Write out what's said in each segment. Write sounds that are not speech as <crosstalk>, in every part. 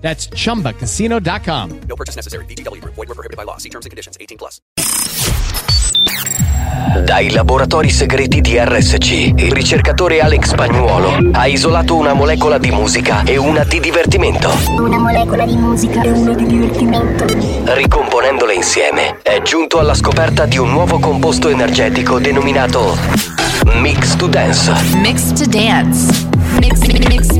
That's chumbacasino.com. No purchase necessary. VGW Group. Void were prohibited by law. See terms and conditions. 18 plus. Dai laboratori segreti di RSC, il ricercatore Alex Spagnuolo ha isolato una molecola di musica e una di divertimento. Una molecola di musica e una di divertimento. Ricomponendole insieme, è giunto alla scoperta di un nuovo composto energetico denominato Mix to Dance. Mix to dance. Mix, mix, mix to dance.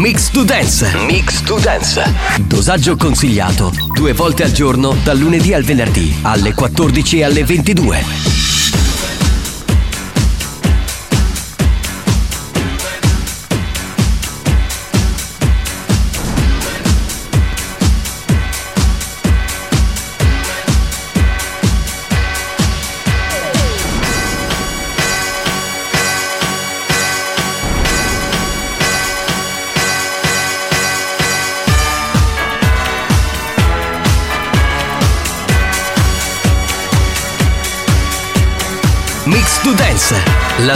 Mix to Dance. Mix to Dance. Dosaggio consigliato due volte al giorno dal lunedì al venerdì alle 14 e alle 22.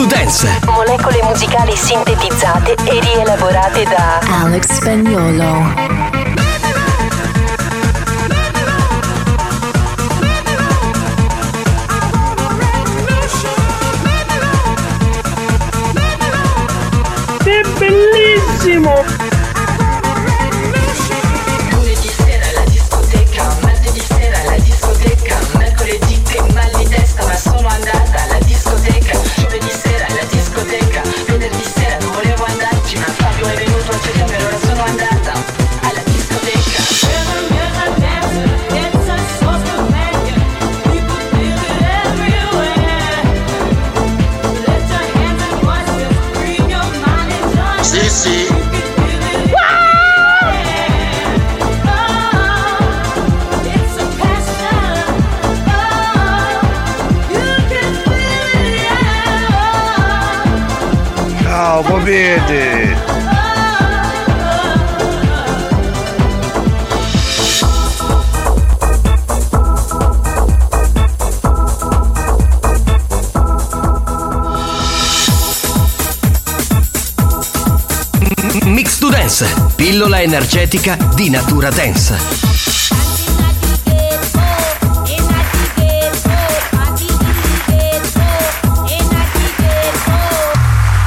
To Dance, molecole musicali sintetizzate e rielaborate da Alex Spagnolo. È bellissimo! Energetica di natura dance.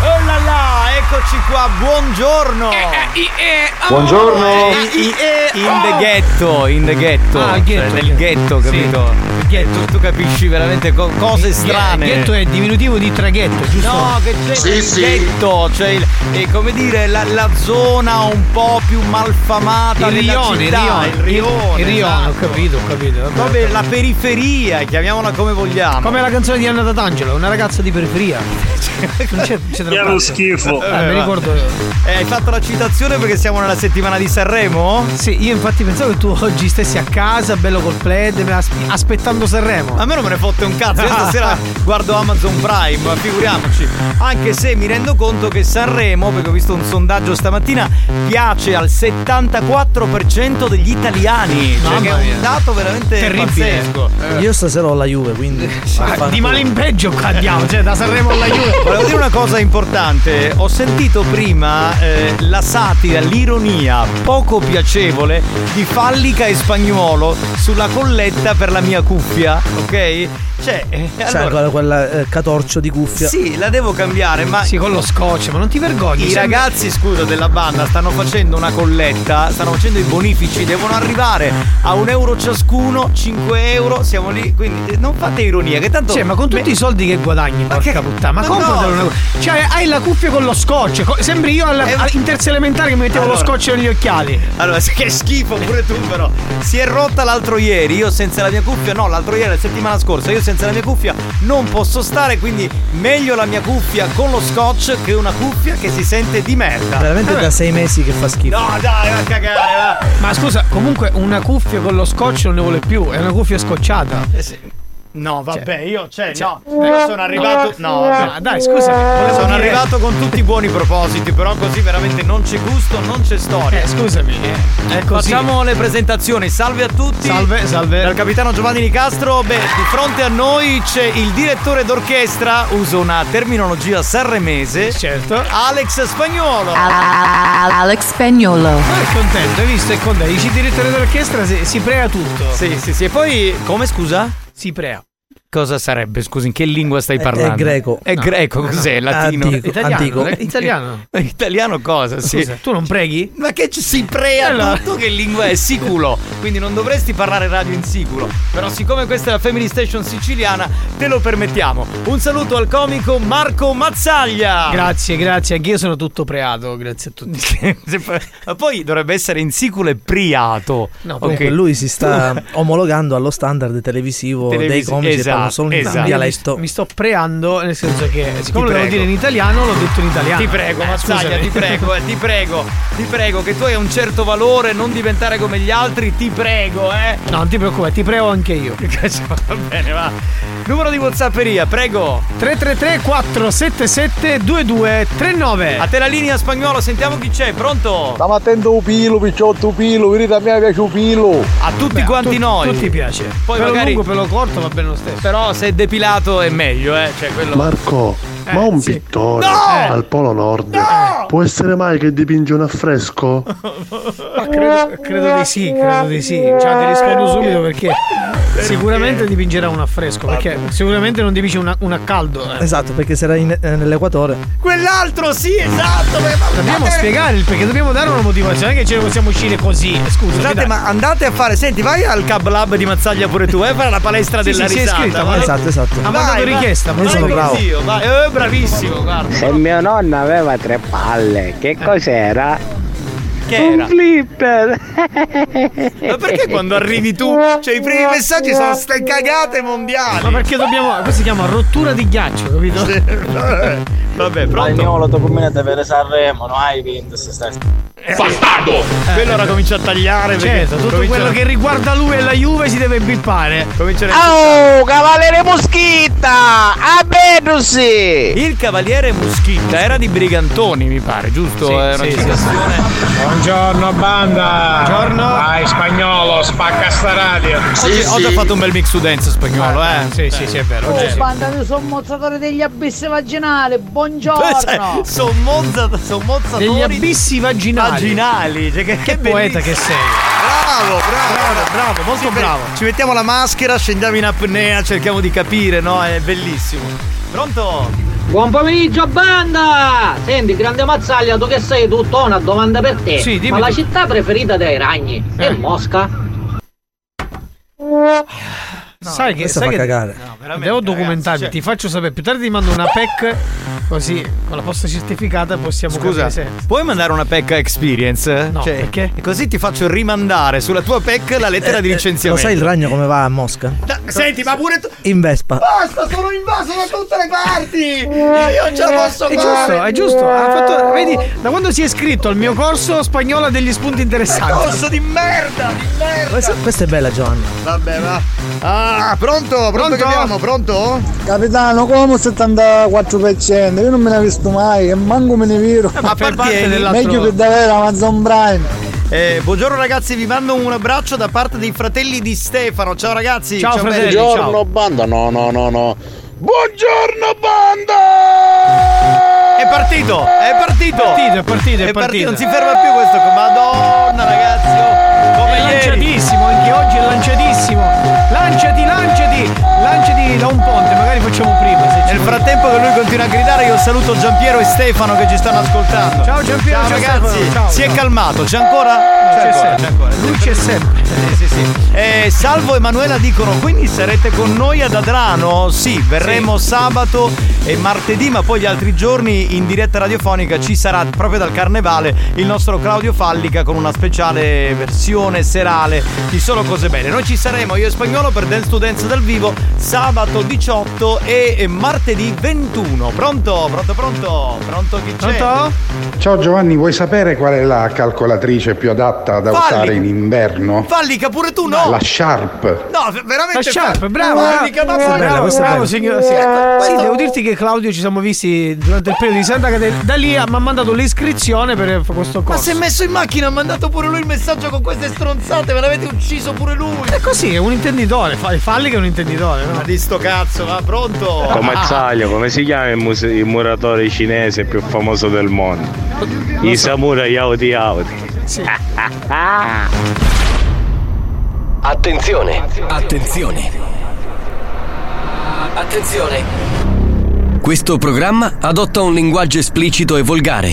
Oh là, Eccoci qua, buongiorno. Buongiorno. In the ghetto, in the ghetto. Ah, il ghetto. Cioè, nel ghetto, Sì, capito? il ghetto. Tu, tu capisci veramente co- cose strane. Il ghetto è diminutivo di traghetto, giusto? No, che c'è Sì, il sì. ghetto, cioè il, eh, come dire, la, la zona un po' più malfamata il rione, il città, rione, il rione, il rione, ho esatto. capito, ho capito. vabbè. Vabbè, la periferia, chiamiamola come vogliamo. Come la canzone di Anna D'Angelo, una ragazza di periferia. C'è, c'è è lo schifo. Eh, mi ricordo. Eh, hai fatto la citazione perché siamo nella settimana di Sanremo? Sì, io infatti pensavo che tu oggi stessi a casa, bello col plaid, as- aspettando Sanremo. A me non me ne fotte un cazzo, io stasera <laughs> guardo Amazon Prime, figuriamoci. Anche se mi rendo conto che Sanremo, perché ho visto un sondaggio stamattina, piace al 74% degli italiani. Cioè Mamma che è mia. un dato veramente Terribile. pazzesco. Io stasera ho la Juve, quindi. Ah, <laughs> di male in peggio qua andiamo, cioè da Sanremo alla Juve. Volevo dire una cosa importante, ho sentito prima eh, la satira, l'ironia poco piacevole di Fallica e Spagnuolo sulla colletta per la mia cuffia, ok? Cioè, eh, Sai, allora, quella, quella, eh, catorcio di cuffia. sì, la devo cambiare, ma Sì, con lo scotch, ma non ti vergogni? i sembra- ragazzi, scusa, della banda stanno facendo una colletta, stanno facendo i bonifici, devono arrivare a un euro ciascuno, 5 euro, siamo lì, quindi eh, non fate ironia, che tanto... Cioè, ma con tutti i soldi che guadagni, porca che- puttana, ma, ma compratelo no. Cioè, hai la cuffia con lo scotch. co- Sembri io alla, Eh, alla- in terza elementare che mi mettevo allora. lo scotch negli occhiali. Allora, <laughs> che schifo pure tu però. Si è rotta l'altro ieri, io senza la mia cuffia, no, l'altro ieri, la settimana scorsa, io senza la mia cuffia non posso stare, quindi meglio la mia cuffia con lo scotch che una cuffia che si sente di merda. Veramente da sei mesi che fa schifo. No, dai, va a cagare, va. Ma scusa, comunque una cuffia con lo scotch non ne vuole più, è una cuffia scocciata. Eh sì. No, vabbè, io, cioè, no, io sono arrivato. No, vabbè. Dai, scusa, volevo Sono dire- arrivato con tutti i buoni propositi, però così veramente non c'è gusto, non c'è storia. Eh, scusami, eh, così. Facciamo le presentazioni. Salve a tutti. Salve, salve. Dal capitano Giovanni Nicastro. Beh, di fronte a noi c'è il direttore d'orchestra, uso una terminologia sanremese. Certo. Alex Spagnuolo. Alex Spagnolo. È contento, hai visto? È contento. Dici direttore d'orchestra, si, si prea tutto. Sì, sì, sì. E poi, come scusa? Si prea. Cosa sarebbe? Scusi, in che lingua stai È- parlando? è greco. È No. greco, cos'è? Latino? Antico. Italiano. Antico. eh, Italiano. <laughs> Italiano cosa? Sì. Scusa, tu non preghi? Ma che ci si prea Allora. tutto che lingua è siculo Quindi non dovresti parlare radio in siculo Però siccome questa è la Family Station siciliana Te lo permettiamo Un saluto al comico Marco Mazzaglia Grazie, grazie. Anch'io sono tutto preato, grazie a tutti. <laughs> Ma poi dovrebbe essere in siculo e priato No, Comunque Ok. lui si sta <laughs> omologando allo standard televisivo dei Televisi- comici esatto, parlano solo in esatto. dialetto. Mi sto preando, nel senso che siccome lo devo dire in italiano, l'ho detto in italiano. Ti prego, Eh, Mazzaglia, scusami. ti prego, eh, ti prego, ti prego, che tu hai un certo valore, non diventare come gli altri, ti prego, eh. No, non ti preoccupare, ti prego anche io. <laughs> Va bene, va. Numero di Whatsapperia, prego. 333 477 2239 A te la linea spagnolo, sentiamo chi c'è, pronto? Stiamo attento un pilo, picciotto pilo, venite a me piace un pilo. A tutti Beh, quanti tu- noi. Tutti piace. Poi pelo magari- lungo, pelo corto, va bene lo stesso. Però se è depilato è meglio, eh. Cioè, quello. Marco, ma un sì. pittore No! al Polo Nord può essere mai che dipinge un affresco? <laughs> Ma credo, credo di sì, credo di sì. Cioè, ti rispondo subito perché sicuramente dipingerà un affresco. Perché sicuramente non dipinge una- un a caldo. eh. Esatto, perché sarà in- eh, nell'equatore. Quell'altro, sì, esatto. Dobbiamo spiegare il perché dobbiamo dare una motivazione, non è che ce ne possiamo uscire così. Scusa, Scusate, ma andate a fare. Senti, vai al Cab Lab di Mazzaglia pure tu, eh. Fare la palestra Sì, della sì, si è risata. iscritta, vai. Esatto, esatto. ha Vai, mandato vai. richiesta. ma sono bravo. Zio, vai. Eh, bravissimo, guarda. Se mio nonno aveva tre palle, che cos'era? Che Un era? flipper! Ma perché quando arrivi tu? Cioè, i primi messaggi sono ste cagate mondiali. Ma perché dobbiamo. Questo si chiama rottura di ghiaccio, capito? Vabbè, pronto? Spagnolo, dopo me ne per Sanremo, non hai vinto se stai... Bastardo! Quello ora comincia a tagliare Certo, tutto comincia- quello che riguarda lui e la Juve si deve bippare. comincia Oh, cavaliere Moschitta! A Benusi! Il cavaliere Muschitta era di Brigantoni, mi pare, giusto? Sì, Era una sì, sì, citazione. Buongiorno banda! Buongiorno. Vai spagnolo, spacca sta radio! Oggi, oggi ho fatto un bel mix dance spagnolo, eh. Sì, sì, sì, è vero. oggi sì. banda di sommozzatore degli abissi vaginali, buongiorno! Sommozza, sommozzatori Degli abissi vaginali. vaginali. Cioè, che, Che poeta che sei. Bravo, bravo, bravo, molto Sì, beh, bravo. Ci mettiamo la maschera, scendiamo in apnea, cerchiamo di capire, no? È bellissimo. Pronto? Buon pomeriggio banda! Senti, grande Mazzaglia, tu che sei tutto, ho una domanda per te. Sì, dimmi Ma la città preferita dei ragni è Eh. Mosca? sai che, sai fa che cagare. devo documentarmi, cioè- ti faccio sapere. Più tardi ti mando una PEC, così con la posta certificata possiamo Scusa, se- puoi mandare una PEC Experience? No, perché? E così ti faccio rimandare sulla tua PEC la lettera di Lo licenziamento. sai il ragno come va a Mosca? Da- Senti, ma pure tu. In Vespa. Basta, sono invaso da tutte le parti! Io non ce la posso È fare! giusto, è giusto. Ha fatto, vedi, da quando si è iscritto al mio corso spagnolo ha degli spunti interessanti. Corso di merda, di merda! Questa, questa è bella Giovanni. Vabbè, va. Ah, pronto? Pronto, che abbiamo? Pronto? Capitano, come 74%? Io non me ne ho visto mai e manco me ne viro. Ma appartieni? Meglio che davvero Amazon Prime. Eh, buongiorno ragazzi, vi mando un abbraccio da parte dei fratelli di Stefano. Ciao ragazzi. Ciao, fratelli, belli. Buongiorno banda, no no no no. Buongiorno banda! È partito, è partito. È partito, è partito, è partito. Non si ferma più questo. Madonna ragazzi, oh, come È ieri. lanciatissimo, anche oggi è lanciatissimo. Lanciati, lanciati, lanciati da un ponte, magari facciamo prima. Nel frattempo che lui continua a gridare, io saluto Giampiero e Stefano che ci stanno ascoltando. Ciao, Giampiero, Ciao ciao, ragazzi, Stefano, ciao, si è calmato, c'è ancora? c'è ancora, sempre. c'è ancora. Lui c'è sempre. Sì, sì, sì. Eh, Salvo e Emanuela dicono: Quindi sarete con noi ad Adrano? Sì, verremo sabato e martedì, ma poi gli altri giorni in diretta radiofonica ci sarà proprio dal carnevale il nostro Claudio Fallica con una speciale versione serale di solo cose belle. Noi ci saremo io e spagnolo per Dance to Dance dal vivo sabato 18 e martedì 21. Pronto? Pronto, pronto? Pronto chi c'è? Pronto? Ciao Giovanni, vuoi sapere qual è la calcolatrice più adatta da Falli. usare in inverno? Fallica pure tu no! La Sharp. No, veramente La Sharp, fa- bravo, Fallica, ma bravo, bravo, questa è bravo, bella. signor. Sì, Sì, devo dirti che Claudio ci siamo visti durante il periodo di Santa Catena. Da lì mi ha mandato l'iscrizione per questo Ma corso. si è messo in macchina, ha mandato pure lui il messaggio con queste stronzate, me l'avete ucciso pure lui. È così, è un intenditore. Fa- Falli che è un intenditore. No? Ma di sto cazzo, va pronto? Come Zaglio, come si chiama il, muse- il muratore cinese più famoso del mondo? I samurai Audi Audi. <laughs> Attenzione, attenzione. Attenzione. Questo programma adotta un linguaggio esplicito e volgare,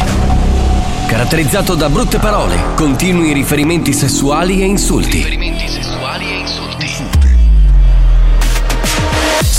caratterizzato da brutte parole, continui riferimenti sessuali e insulti.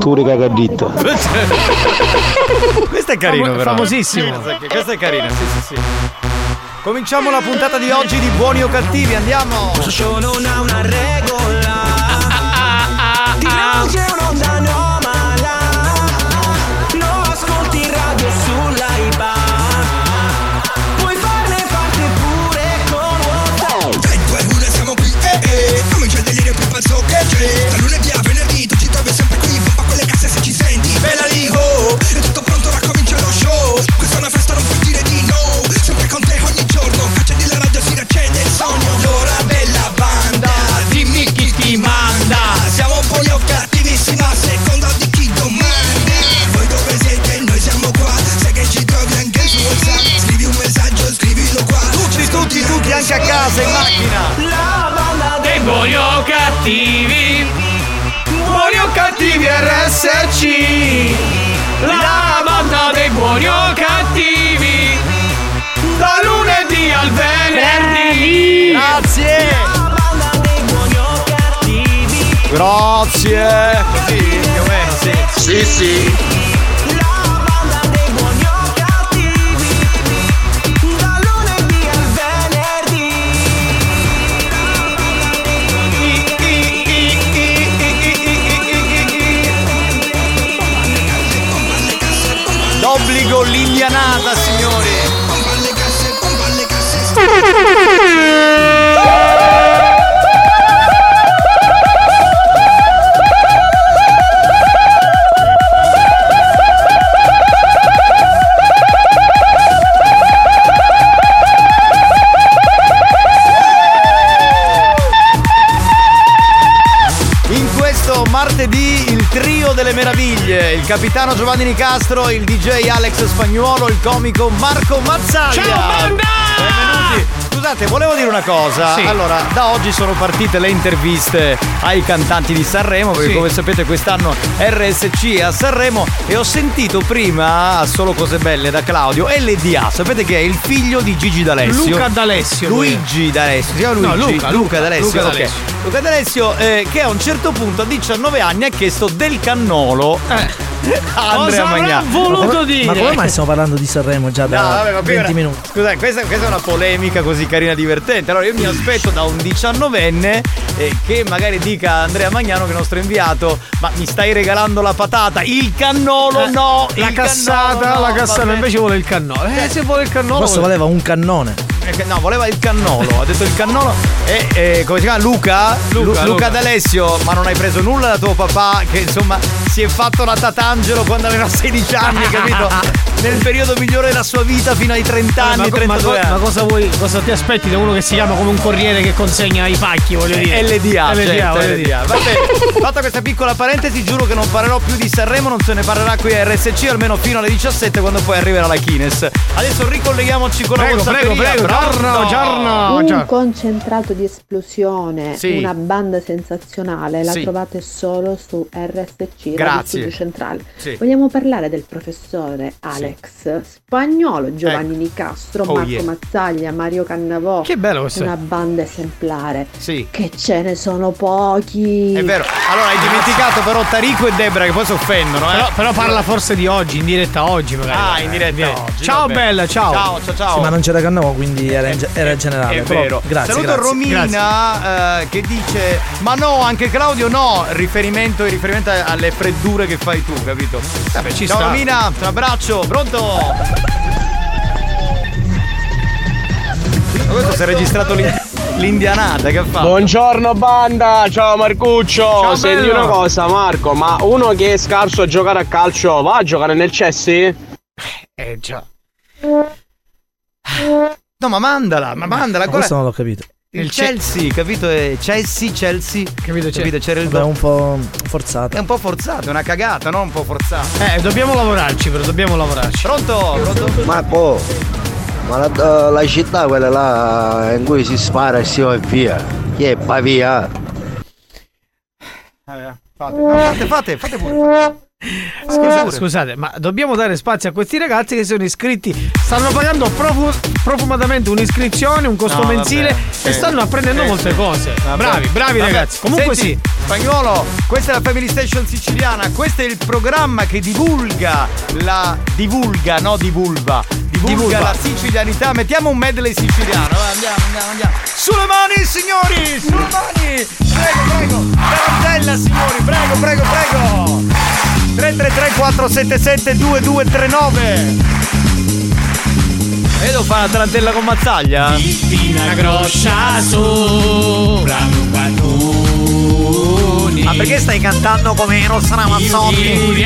Turi cagaditto. <laughs> Questo è carino Famo- però. famosissimo. Questo è carino, sì sì sì. Cominciamo la puntata di oggi di Buoni o Cattivi, andiamo! Non ha una regola casa, in macchina! La banda Dei buoni o cattivi Buoni o cattivi RSC La banda dei buoni o cattivi Da lunedì al venerdì Grazie! banda dei buoni o cattivi Grazie! Sì, più o meno, sì. Sì, sì D'obbligo l'indianata, signori! <laughs> delle meraviglie, il capitano Giovanni Nicastro, il DJ Alex Spagnuolo, il comico Marco Mazzaglia. Ciao, banda! Benvenuti. Scusate, volevo dire una cosa. Sì. Allora, da oggi sono partite le interviste ai cantanti di Sanremo, perché Sì. come sapete quest'anno RSC è a Sanremo e ho sentito prima solo cose belle da Claudio LDA. Sapete che è il figlio di Gigi D'Alessio. Luca D'Alessio, lui. Luigi D'Alessio. Si chiama No, Luigi? Luca, Luca Luca, D'Alessio. Luca. D'Alessio. Luca D'Alessio eh, che a un certo punto a 19 anni ha chiesto del cannolo Eh. Andrea Cosa avrà Magnani. voluto dire? Ma come mai stiamo parlando di Sanremo già da No, vabbè, ma 20 figura- minuti? Scusa, questa, questa è una polemica così carina e divertente. Allora io mi aspetto da un diciannovenne eh, che magari dica a Andrea Magnano, che è il nostro inviato, ma mi stai regalando la patata? Il cannolo Eh, no! La il cassata, cannolo no, la cassata invece vuole il cannolo. Eh, se vuole il cannolo. Questo valeva un cannone. Eh, No, voleva il cannolo, ha detto il cannolo. E eh, come si chiama? Luca? Luca, Lu- Luca. D'Alessio, ma non hai preso nulla da tuo papà che insomma si è fatto la tatangelo quando aveva <laughs> 16 anni, capito? Nel periodo migliore della sua vita fino ai 30 anni, ma, co- 32 ma ma cosa vuoi? Cosa ti aspetti da uno che si chiama come un corriere che consegna i pacchi, voglio dire? LDA, LDA, certo, dire. LDA. Va bene, <laughs> fatta questa piccola parentesi, giuro che non parlerò più di Sanremo, non se ne parlerà qui a RSC almeno fino alle 17 quando poi arriverà la Kines. Adesso ricolleghiamoci con Prego, la prego, Whatsapperia. prego, Pronto? giorno, giorno. Un già. concentrato di esplosione, Sì. una banda sensazionale, la Sì. trovate solo su RSC, Radio Grazie. Studio Centrale. Sì. Vogliamo parlare del professore Alex Spagnolo, Giovanni Ecco. Nicastro, Oh, Marco yeah. Mazzaglia, Mario Cannavò. Che bello questo. Una banda esemplare. Sì. Che ce ne sono pochi. È vero. Allora hai dimenticato però Tarico e Debra che poi si offendono, eh. Però, però parla forse di oggi, in diretta oggi magari. Ah, in diretta oggi. Ciao vabbè. bella, ciao. Ciao, ciao, ciao. Sì, ma non c'era cannone, quindi era, in era generale. È però- vero. Grazie. Saluto grazie. Romina eh, che dice: Ma no, anche Claudio no. Riferimento, riferimento alle freddure che fai tu, capito? Vabbè, ci Ciao sta. Romina, un abbraccio, pronto? Ma questo si è registrato l'in- l'indianata che ha fatto. Buongiorno banda, ciao Marcuccio. Ciao, Senti bello. una cosa Marco, ma uno che è scarso a giocare a calcio va a giocare nel Chelsea? Eh già. No, ma mandala, ma mandala. Ma Guarda, questo non l'ho capito. il Chelsea, capito? È Chelsea, Chelsea. Capito. Capito? C'era il Vabbè, do- un po' È forzato. un po' forzato, è una cagata, no? Un po' forzato. Eh, dobbiamo lavorarci, però dobbiamo lavorarci. Pronto? Pronto? Marco, ma la, la città quella là in cui si spara e si va via, che è Pavia. Eh, Fate, no, fate, fate, fate pure. Scusa- scusate, ma dobbiamo dare spazio a questi ragazzi che sono iscritti. Stanno pagando profu- profumatamente un'iscrizione, un costo No, vabbè, mensile sì. e stanno apprendendo Sì, molte sì. cose. Vabbè. Bravi, bravi Vabbè, ragazzi. Comunque senti, sì. Spagnolo, questa è la Family Station siciliana, questo è il programma che divulga la divulga, no divulva. Divulga, Divulga. la sicilianità. Mettiamo un medley siciliano. va, Andiamo, andiamo, andiamo. Sulle mani, signori! Sulle mani! Prego, prego! Tarantella, signori! Prego, prego, prego! 333 477 2239 E devo fare una tarantella con mazzaglia? Una groscia sopra un patone. Ma perché stai cantando come Rossa Ramazzotti?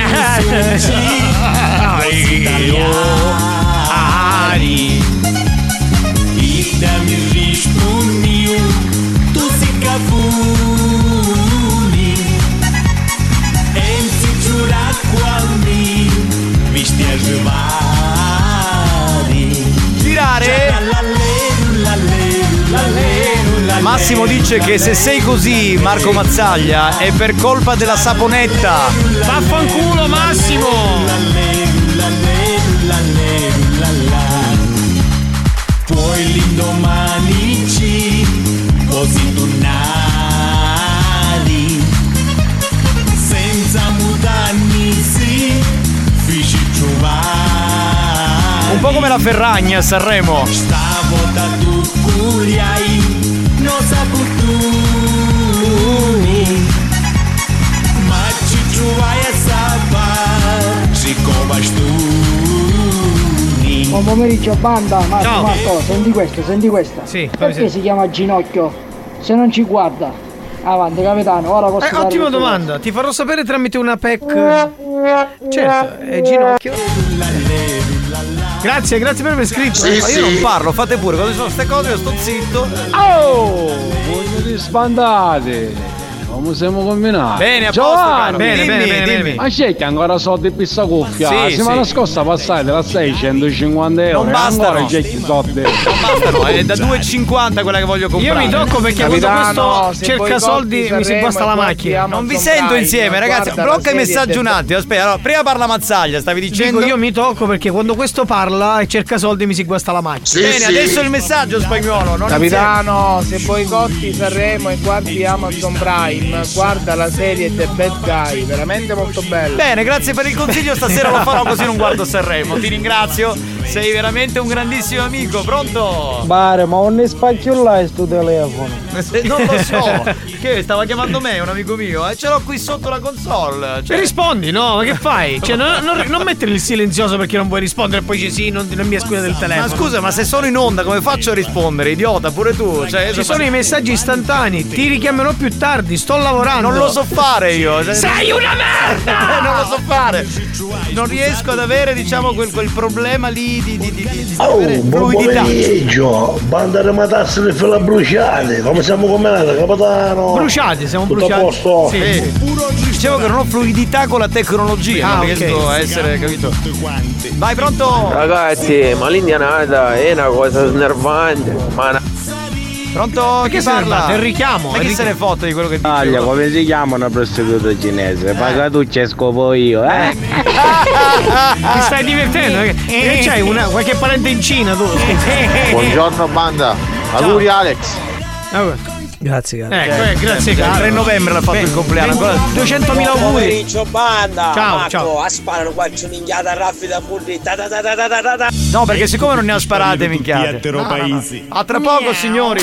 E da-me rispondiu Tu se capuni Massimo dice che se sei così, Marco Mazzaglia, è per colpa della saponetta. Vaffanculo Massimo! Poi l'indomani ci così tornari senza mutarmi si feci trovare Un po' come la Ferragna a Sanremo. stavo da tu culiai non saputuni ma ci trovai a sapere siccome stuni Buon pomeriggio banda, Marco, Ciao. Marco, senti questa, senti questa. Sì, Perché si- si chiama ginocchio? Se non ci guarda. Avanti capitano, ora posso Eh, dare ottima questo domanda, ti farò sapere tramite una PEC. Certo, è ginocchio. Grazie, grazie per aver scritto. Ma io non parlo, fate pure, quando ci sono queste cose io sto zitto. Oh! Voi siete sbandati! Come siamo combinati? Bene, a posto, Giovanni, caro. Bene, bene, bene, bene. Ma c'è che ancora soldi per sta cuffia? Sì, la settimana sì. scorsa passate la 650 euro. Non bastano. Ancora c'è chi soldi. Non bastano, è da 2,50 quella che voglio Io comprare. mi tocco perché Capitano, questo cerca soldi mi si e la macchina. Amazon Non vi sento Prime, insieme, ragazzi. Blocca i messaggi un attimo. Aspetta, allora, prima parla Mazzaglia, stavi dicendo. Dico io mi tocco perché quando questo parla e cerca soldi mi si guasta la macchina. Bene, adesso il messaggio spagnolo. Non Capitano, se boicotti Sanremo e guardi Amazon Prime, guarda la serie The Bad Guy, veramente molto bella. Bene, grazie per il consiglio. Stasera lo farò così non guardo Sanremo. Ti ringrazio. Sei veramente un grandissimo amico. Pronto? Bare, ma non ne spacchio là sto telefono. Se- Non lo so. Che stava chiamando me, un amico mio. E ce l'ho qui sotto la console. E Cioè, rispondi, no? Ma che fai? Cioè, non, non, non mettere il silenzioso perché non vuoi rispondere e poi dici sì, non, non mi esclude del telefono. ma scusa, ma se sono in onda, come faccio a rispondere? Idiota, pure tu. Cioè, Ci sono i messaggi istantanei, ti richiamerò più tardi, sto lavorando. Non lo so fare io. Sei una merda! <laughs> non lo so fare. Non riesco ad avere, diciamo, quel, quel problema lì di, di, di, di, di Oh, avere buon fluidità. pomeriggio, banda di matassi le fila bruciate, come siamo combinati, capitano? Bruciati, siamo Tutto bruciati. a posto? Sì. Eh, Dicevo che non ho fluidità con la tecnologia, Ah, non ok. riesco a essere, capito? Vai, pronto? Ragazzi, ma l'indianata è una cosa snervante. Ma Pronto? Perché Chi parla? il richiamo, Ma chi se ne fotte di quello che dice? Taglia, come si chiama una prostituta cinese? Paga tu c'è scopo io, eh? <laughs> Ti stai divertendo? Che che c'hai una, qualche parente in Cina tu? <laughs> Buongiorno banda, auguri Alex. Grazie, caro. Ecco, eh, grazie, grazie. 3 novembre l'ha fatto Beh, il compleanno. 200.000 auguri. Ciao, ciao. A sparano qua c'è minchiata rapida No, perché siccome non ne ha sparate minchiate. No, no, no. A tra poco, signori.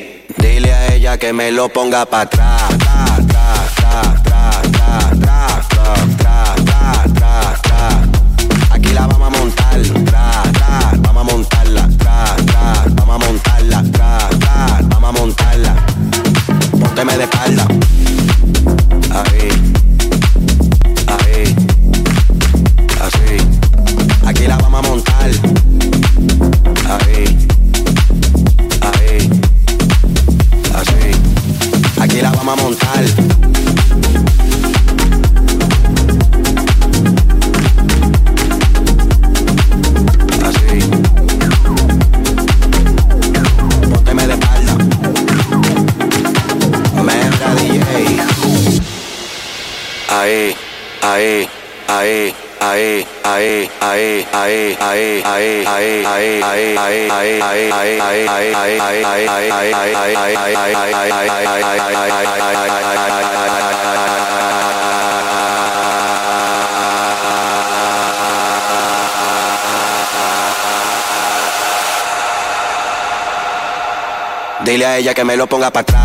Dile a ella que me lo ponga para atrás. Aquí la vamos a montar. Dile a ella que me lo ponga para atrás.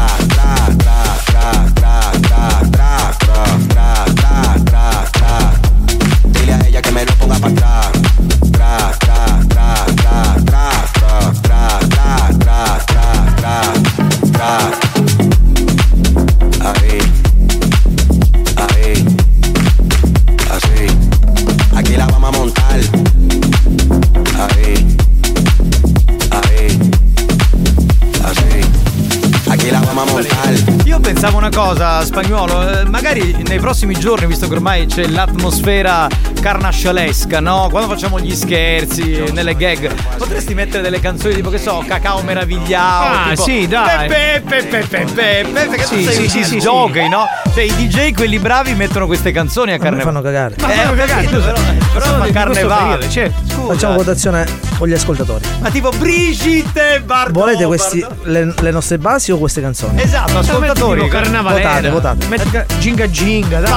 Spagnolo, eh, magari nei prossimi giorni, visto che ormai c'è l'atmosfera carnascialesca, no? Quando facciamo gli scherzi, nelle gag, potresti mettere delle canzoni tipo che so, Cacao meravigliao. Ah, tipo, sì, dai. Pepe, pepe, pepe, pepe, Sì, sì, sì, sì, jockey, no? Cioè i DJ quelli bravi mettono queste canzoni a carnevale. fanno cagare. Ma fanno cagare, però, però questo carnevale. certo. Scusa. Facciamo votazione con gli ascoltatori. Ma tipo Brigitte Bardot. Volete questi, le, le nostre basi o queste canzoni? Esatto, ascoltatori. Tipo carnavalera. Votate, votate. Metti ginga ginga, dai.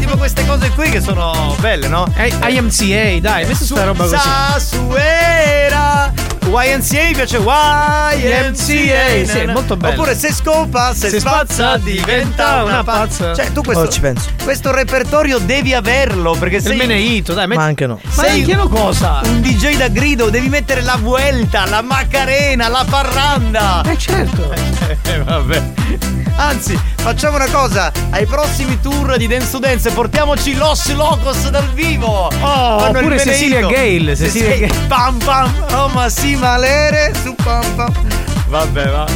Tipo queste cose qui che sono belle, no? IMCA, dai, metti sta roba così. Sasuera YNCA mi piace YMCA sì, molto bello. Oppure se scopa, se, Se spazza, spazza, diventa una pazza Cioè tu questo, Oh, ci penso. questo repertorio devi averlo Perché sei Il Meneito, dai, metti. Ma anche no. Ma sei chiedo cosa? un DJ da grido Devi mettere la vuelta, la macarena, la parranda Eh certo. <laughs> Eh, vabbè. Anzi, facciamo una cosa: ai prossimi tour di Dance to Dance portiamoci Los Locos dal vivo. Oh, Fanno oppure. Cecilia Gale, Cecilia. Gale. Pam pam. Oh, ma sì, malere su pam pam. Vabbè, va.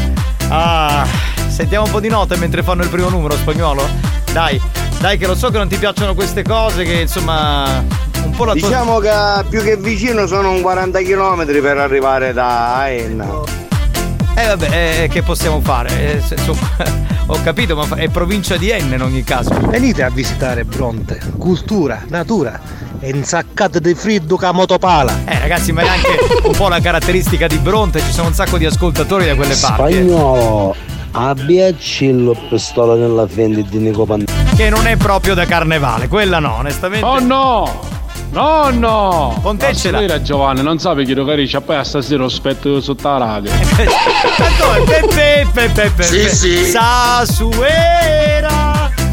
Ah, sentiamo un po' di note mentre fanno il primo numero spagnolo. Dai, dai, che lo so che non ti piacciono queste cose, che insomma. Un po' la tua. Diciamo che più che vicino sono un 40 km per arrivare da Aenna. Eh vabbè, eh, che possiamo fare? Eh, insomma, ho capito, ma è provincia di Enne in ogni caso. Venite a visitare Bronte, cultura, natura e insaccate di freddo ca motopala. Eh ragazzi, ma è anche <laughs> un po' la caratteristica di Bronte, ci sono un sacco di ascoltatori da quelle parti. eh. Spagnolo, abbiacci il pistola nella fende di Nico Pantani. Che non è proprio da carnevale, quella no, onestamente. Oh no! No, no! Con te ce l'ha. Stasera Giovanni, non sape che lo carisce, poi a stasera lo aspetto sotto la radio. <laughs> Tanto è Pepe, Pepe, Pepe. Sì, sì. Sasuera.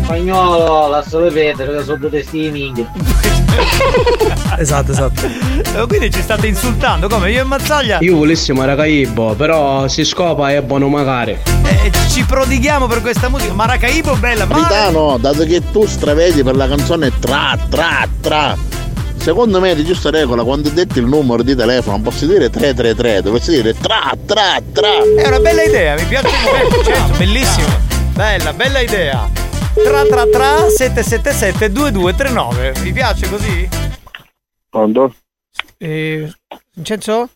Spagnolo, lascialo perdere che sono due testi di minchia. <laughs> Esatto, esatto. Eh, Quindi ci state insultando, come io e Mazzaglia Io volessi Maracaibo, però si scopa e buono magari. eh, ci prodighiamo per questa musica. Maracaibo bella, ma Capitano, dato che tu stravedi per la canzone tra tra tra Secondo me di giusta regola quando detti il numero di telefono non posso dire 333, dovresti dire tra tra tra è una bella idea, mi piace <laughs> molto, certo, bellissimo. Bella, bella idea. Tra tra tra 777 2239. Vi piace così? Pronto? Eh, Vincenzo?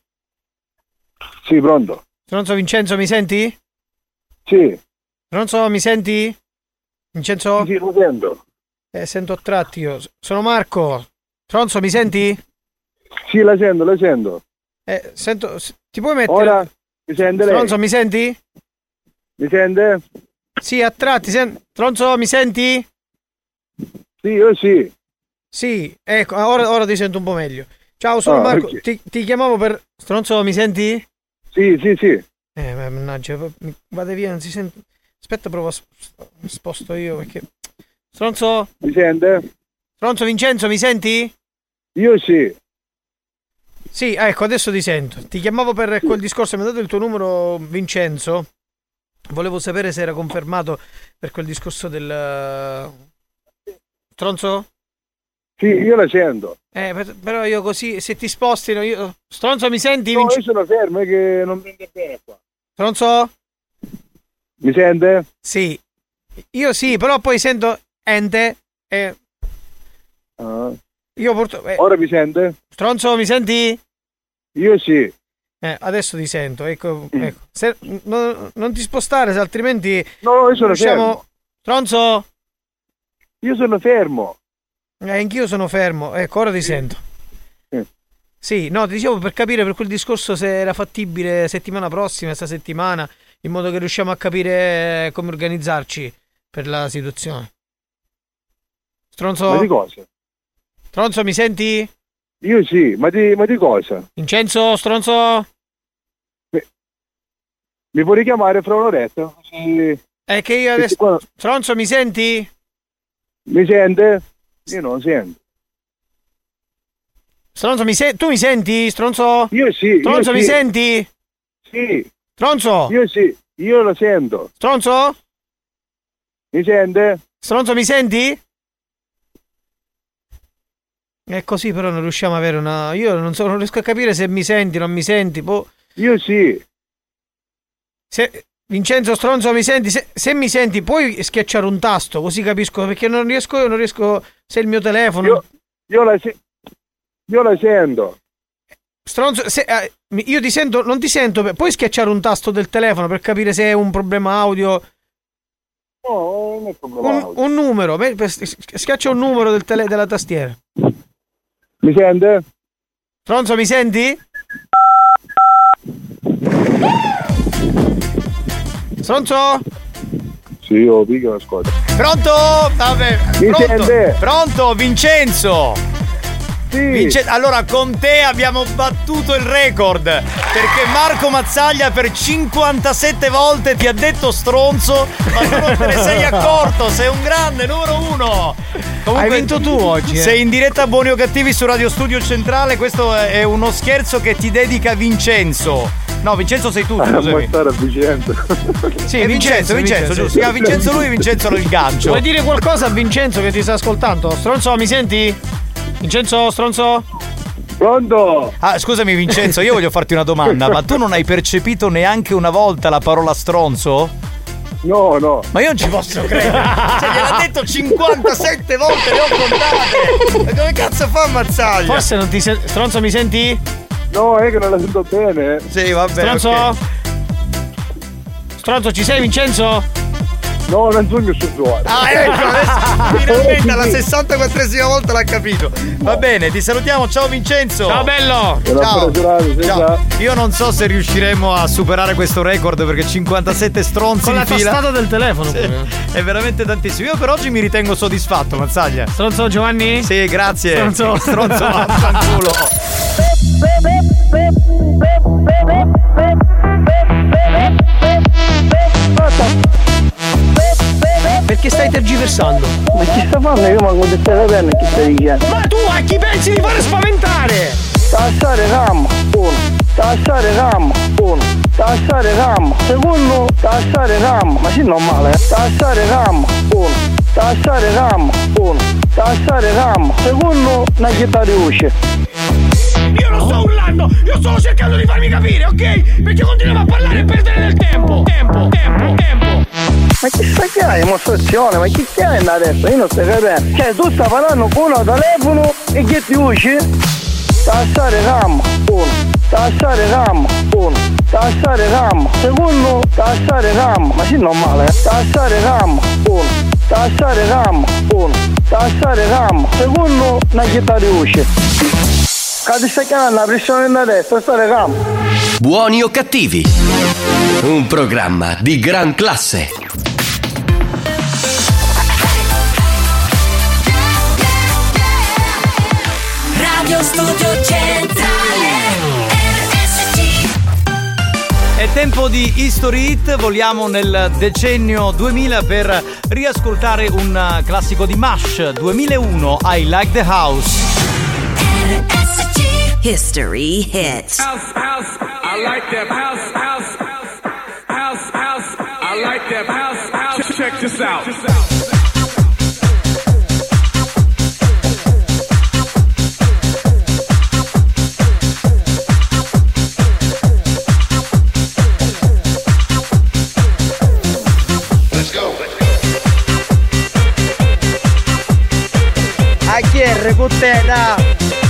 Sì, pronto. Stronzo Vincenzo, mi senti? Sì. Stronzo, mi senti? Vincenzo? Sì, lo sento. Eh, sento a tratti io. Sono Marco. Stronzo, mi senti? Sì, la sento, la sento. Eh, sento. Ti puoi mettere. Ora mi sente lei? Stronzo, mi senti? Mi sente? Sì, a tratti. Sen... Stronzo, mi senti? Sì, io sì. Sì, ecco, ora, ora ti sento un po' meglio. Ciao, sono Ah, Marco. Ti, ti chiamavo per. Stronzo, mi senti? Sì, sì, sì. Eh, ma mannaggia, vade via, non si sente. Aspetta, provo a sp- sposto io perché. Stronzo? Mi sente? Stronzo Vincenzo, mi senti? Io sì. Sì, ecco, adesso ti sento. Ti chiamavo per quel discorso, mi hai dato il tuo numero Vincenzo. Volevo sapere se era confermato per quel discorso del... Stronzo? Sì, io la sento. Eh, per- però io così, se ti spostino, io... Stronzo, mi senti? No, Vince- io sono fermo, è che non prende bene qua. Stronzo? Mi sente? Sì. Io sì, però poi sento ente e... Ah. Io purtroppo... eh, Ora mi sente? Stronzo, mi senti? Io sì. Eh, adesso ti sento, ecco. ecco. Se- no- non ti spostare, se altrimenti... No, io sono riusciamo- fermo. Stronzo? Io sono fermo. Eh, anch'io sono fermo, ecco, ora ti sento. Sì, no, ti dicevo per capire per quel discorso se era fattibile settimana prossima, questa settimana, in modo che riusciamo a capire come organizzarci per la situazione. Stronzo? Ma di cosa? Stronzo, mi senti? Io sì, ma di, ma di cosa? Vincenzo, stronzo? Mi puoi richiamare fra un'oretta? Così- È che io adesso... Stronzo, mi senti? Mi sente? Io non sento. Stronzo, mi se- tu mi senti? Stronzo? Io sì. Stronzo, io mi sì. senti? Sì. Stronzo? Io sì, io lo sento. Stronzo? Mi sente? Stronzo, mi senti? È così, però non riusciamo ad avere una. Io non, so, non riesco a capire se mi senti, non mi senti. Boh. Io sì. Se... Vincenzo Stronzo, mi senti? Se, se mi senti, puoi schiacciare un tasto così capisco perché non riesco, io non riesco. Se il mio telefono. Io, io la, se- io la sento. Stronzo, se- eh, io ti sento, non ti sento. Puoi schiacciare un tasto del telefono per capire se è un problema audio? No, non è problema. Un, un numero, schiaccia un numero del tele- della tastiera. Mi sente? Stronzo, mi senti? Stronzo? Sì, io pico ascolta. Pronto? Vabbè, Mi pronto? sente? Pronto, Vincenzo? Vince- allora, con te abbiamo battuto il record perché Marco Mazzaglia per 57 volte ti ha detto stronzo, ma tu non te ne sei <laughs> accorto, sei un grande numero uno. Hai vinto tu oggi, eh. Sei in diretta a Buoni o Cattivi su Radio Studio Centrale, questo è uno scherzo che ti dedica Vincenzo. No, Vincenzo sei tu, Ah, scusami. puoi stare a Vincenzo. Sì, Vincenzo, Vincenzo, giusto. Si chiama Vincenzo lui, Vincenzo il gancio. Vuoi dire qualcosa a Vincenzo che ti sta ascoltando? Stronzo, mi senti? Vincenzo, stronzo? Pronto? Ah, scusami Vincenzo, io voglio farti una domanda, ma tu non hai percepito neanche una volta la parola stronzo? No, no. Ma io non ci posso credere. Cioè, gliel'ha detto 57 volte, le ho contate. E dove cazzo fa Mazzaglia? Forse non ti senti. Stronzo, mi senti? No, è che non la sento bene. Sì, vabbè. Stronzo? ok. Stronzo, ci sei, Vincenzo? No, non sogno su giocare. Ah, ecco, adesso <laughs> finalmente alla 64esima volta l'ha capito. Va bene, ti salutiamo, ciao Vincenzo. Ciao, bello. Ciao. Ciao. ciao. Io non so se riusciremo a superare questo record perché 57 stronzi Con in la fila. tastata del telefono. Sì, pure. è veramente tantissimo. Io per oggi mi ritengo soddisfatto, Mazzaglia. Stronzo Giovanni? Sì, grazie. Stronzo. Stronzo, vaffanculo. <laughs> Perché stai tergiversando? Ma chi sta fanno? Io manco di stare bene chi stai dicendo. Ma tu a chi pensi di fare spaventare? Tassare RAM, uno. Tassare RAM, uno. Tassare RAM, secondo. Tassare RAM, ma sì normale, eh. Tassare RAM, uno. Tassare RAM, uno. Tassare RAM, secondo. Una chitarra di voce. Io non sto urlando, io sto cercando di farmi capire, ok? Perché continuiamo a parlare e perdere del tempo. Tempo, tempo, tempo. Ma che sta che hai dimostrazione? Ma chi hai adesso? Io non sto capendo. Cioè tu stai parlando con uno telefono e che ti usci? Tassare RAM, uno. Tassare RAM, uno. Tassare RAM, secondo. Tassare RAM, ma sì normale, eh. Tassare RAM, uno. Tassare RAM, uno. Tassare RAM, secondo. Una chitarra di voce. Cade stai chiamando la pressione da destra, stare RAM. Buoni o cattivi? Un programma di gran classe. Studio Centrale RSC È tempo di History Hit, vogliamo nel decennio 2000 per riascoltare un uh, classico di MASH 2001, I Like the House. History Hits House, house, I like that house, house, house, house, house. I like that house, house. Check this out. A chi è con te,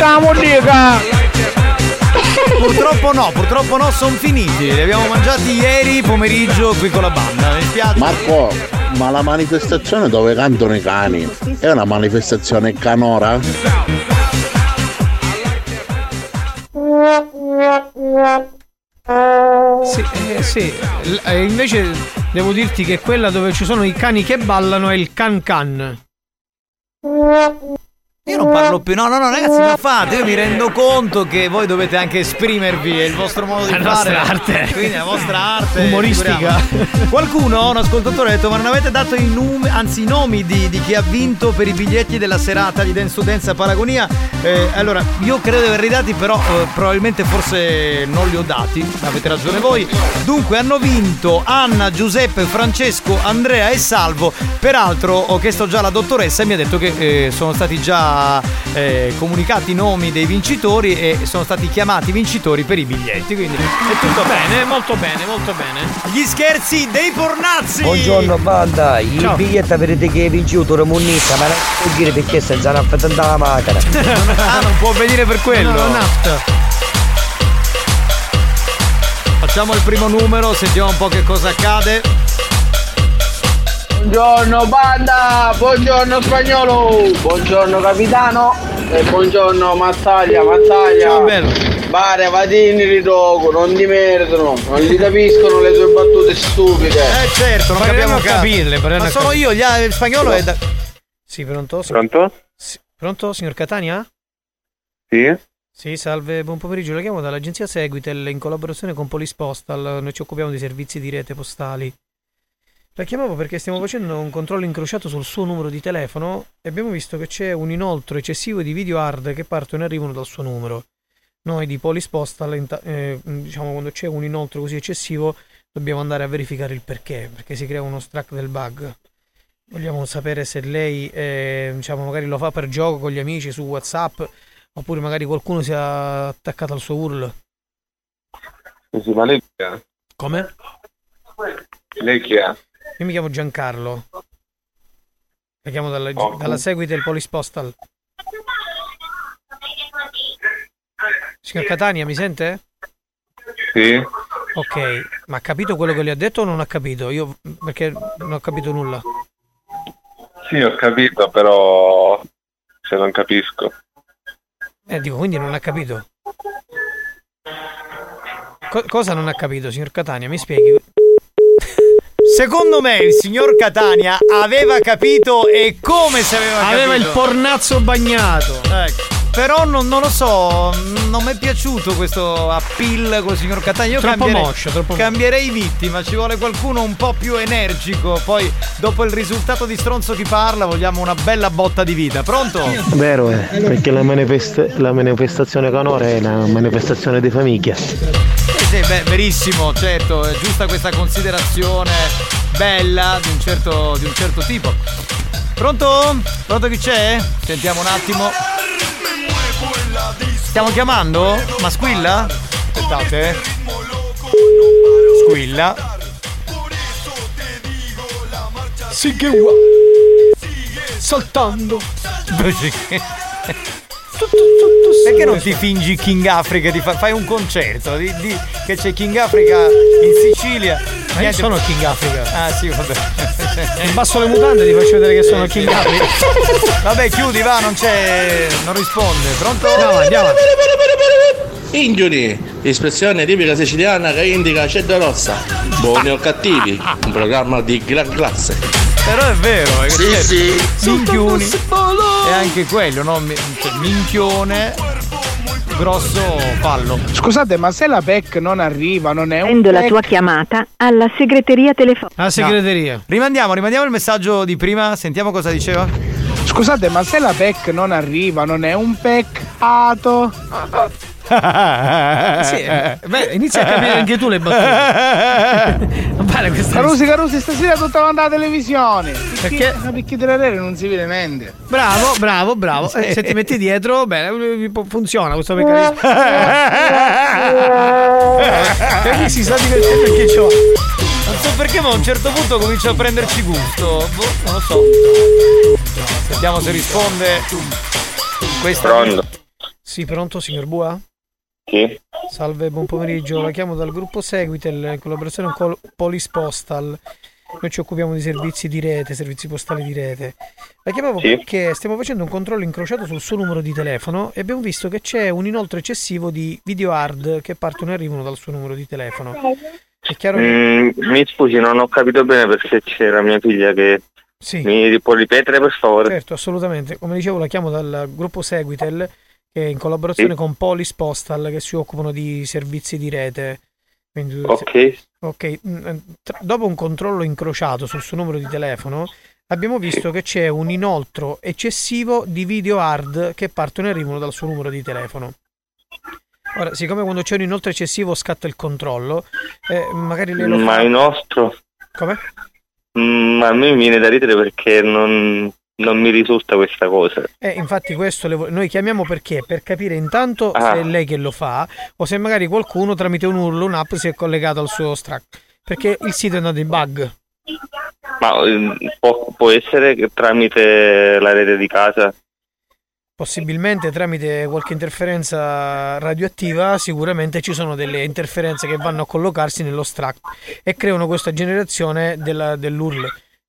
di fare la modica? Purtroppo no, purtroppo no, sono finiti. Li abbiamo mangiati ieri pomeriggio qui con la banda. Mi spiace. Marco, ma la manifestazione dove cantano i cani è una manifestazione canora? Sì, eh, sì. L- eh, invece devo dirti che quella dove ci sono i cani che ballano è il can can. Io non parlo più. No, no, no, ragazzi, non fate. Io mi rendo conto che voi dovete anche esprimervi. È il vostro modo di La fare. nostra arte. Quindi è la vostra arte. <laughs> Umoristica. figuriamoci. Qualcuno, un ascoltatore, ha detto: Ma non avete dato i nomi, anzi i nomi di, di chi ha vinto per i biglietti della serata di Dance to Dance a Paragonia? Eh, allora, io credo di averli dati, però eh, probabilmente forse non li ho dati. Avete ragione voi. Dunque, hanno vinto Anna, Giuseppe, Francesco, Andrea e Salvo. Peraltro, ho chiesto già alla dottoressa e mi ha detto che eh, sono stati già eh, comunicati i nomi dei vincitori e sono stati chiamati vincitori per i biglietti. Quindi è tutto bene, molto bene, molto bene. Gli scherzi dei pornazzi! Buongiorno banda, il Ciao. biglietto avete che hai vinto la munnizza, ma non può dire perché senza una patente alla macchina. <laughs> ah, non può venire per quello. No, nafta. Facciamo il primo numero, sentiamo un po' che cosa accade. Buongiorno banda, buongiorno spagnolo, buongiorno capitano e buongiorno Mazzaglia, Mazzaglia. Ciao, bello. Bare, vadini ridogo, non ti meritano, non gli capiscono le tue battute stupide. Eh certo, non Proviamo capiamo a ca- capirle, Ma sono capirle. io, gli il spagnolo è da... Sì, pronto? Pronto? Sì. Pronto, signor Catania? Sì? Sì, salve, buon pomeriggio. La chiamo dall'agenzia Seguitel in collaborazione con Police Postal. Noi ci occupiamo di servizi di rete postali. La chiamavo perché stiamo facendo un controllo incrociato sul suo numero di telefono e abbiamo visto che c'è un inoltro eccessivo di video hard che partono e arrivano dal suo numero. Noi di Postal, inta- eh, diciamo quando c'è un inoltro così eccessivo, dobbiamo andare a verificare il perché, perché si crea uno struck del bug. Vogliamo sapere se lei, eh, diciamo, magari lo fa per gioco con gli amici su WhatsApp, oppure magari qualcuno si è attaccato al suo URL. Sì, ma lei chi è? Come? Lei chi è? Io mi chiamo Giancarlo. La chiamo dalla, Oh. dalla seguita del Police Postal. Signor Catania, mi sente? Sì? Ok, ma ha capito quello che le ha detto o non ha capito? Io perché non ho capito nulla. Sì, ho capito, però se non capisco. Eh, dico, quindi non ha capito. Co- cosa non ha capito, signor Catania? Mi spieghi? Secondo me il signor Catania aveva capito e come se aveva capito. Aveva il pornazzo bagnato. Ecco. Però non, non lo so, non mi è piaciuto questo appeal con il signor Catania. Io Troppo cambierei, moscio, troppo moscio. cambierei vittima, ci vuole qualcuno un po' più energico. Poi, dopo il risultato di stronzo chi parla, vogliamo una bella botta di vita. Pronto? Vero è, perché la, manifest- la manifestazione canora è una manifestazione di famiglia. Eh sì, beh, verissimo, certo, è giusta questa considerazione bella di un certo, di un certo tipo. Pronto? Pronto chi c'è? Sentiamo un attimo. Stiamo chiamando? Ma squilla? Aspettate. Squilla. Sì che. Saltando. Perché non ti fingi King Africa? Ti fa- fai un concerto di, di- che c'è King Africa in Sicilia. Ma io sono King Africa. Ah sì, vabbè. <laughs> Abbasso le mutande e ti faccio vedere che sono King Africa. <laughs> Vabbè, chiudi, va, non c'è. non risponde. Pronto? Andiamo, andiamo. Ingiuri, espressione tipica siciliana che indica ceddo rossa. Buoni o cattivi, un programma di gran classe. Però è vero, è Sì, certo. sì. Minchioni. È anche quello, no? Cioè, minchione, grosso fallo. Scusate, ma se la PEC non arriva, non è un Prendo la tua chiamata alla segreteria telefonica. La segreteria. Rimandiamo, rimandiamo il messaggio di prima, sentiamo cosa diceva. Scusate, ma se la PEC non arriva, non è un peccato? <laughs> Sì, eh, beh, inizia a capire anche tu le battute. <laughs> Non questa Carusi, Carusi, stasera tutta quanta la televisione. Perché? Ma perché della rete non si vede niente. Bravo, bravo, bravo. Eh, se ti metti dietro, bene, funziona questo meccanismo. <laughs> Perché si sta divertendo anche ciò. Non so perché, ma a un certo punto comincia a prenderci gusto. Boh, non lo so. Vediamo se risponde. Questa Pronto? Sì, pronto, signor Bua? Sì. Salve, buon pomeriggio. La chiamo dal gruppo Seguitel in collaborazione con Polis Postal. Noi ci occupiamo di servizi di rete, servizi postali di rete. La chiamavo Sì. perché stiamo facendo un controllo incrociato sul suo numero di telefono e abbiamo visto che c'è un inoltre eccessivo di video hard che partono e arrivano dal suo numero di telefono. Che... Mm, mi scusi, non ho capito bene perché c'era mia figlia che... Sì. Mi può ripetere per favore? Certo, assolutamente. Come dicevo, la chiamo dal gruppo Seguitel, che è in collaborazione Sì. con Polis Postal, che si occupano di servizi di rete. Quindi- Ok. Ok, mm, eh, tra- dopo un controllo incrociato sul suo numero di telefono, abbiamo visto che c'è un inoltro eccessivo di video hard che partono e arrivano dal suo numero di telefono. Ora, siccome quando c'è un inoltre eccessivo scatta il controllo, eh, magari lei lo Ma fa... il nostro... Come? Mm, a me mi viene da ridere perché non, non mi risulta questa cosa. Eh, infatti questo vo- noi chiamiamo perché? Per capire intanto Ah. se è lei che lo fa o se magari qualcuno tramite un URL, un'app si è collegato al suo Strack. Perché il sito è andato in bug. Ma eh, può, può essere che tramite la rete di casa? Possibilmente tramite qualche interferenza radioattiva, sicuramente ci sono delle interferenze che vanno a collocarsi nello Strack e creano questa generazione della- dell'URL.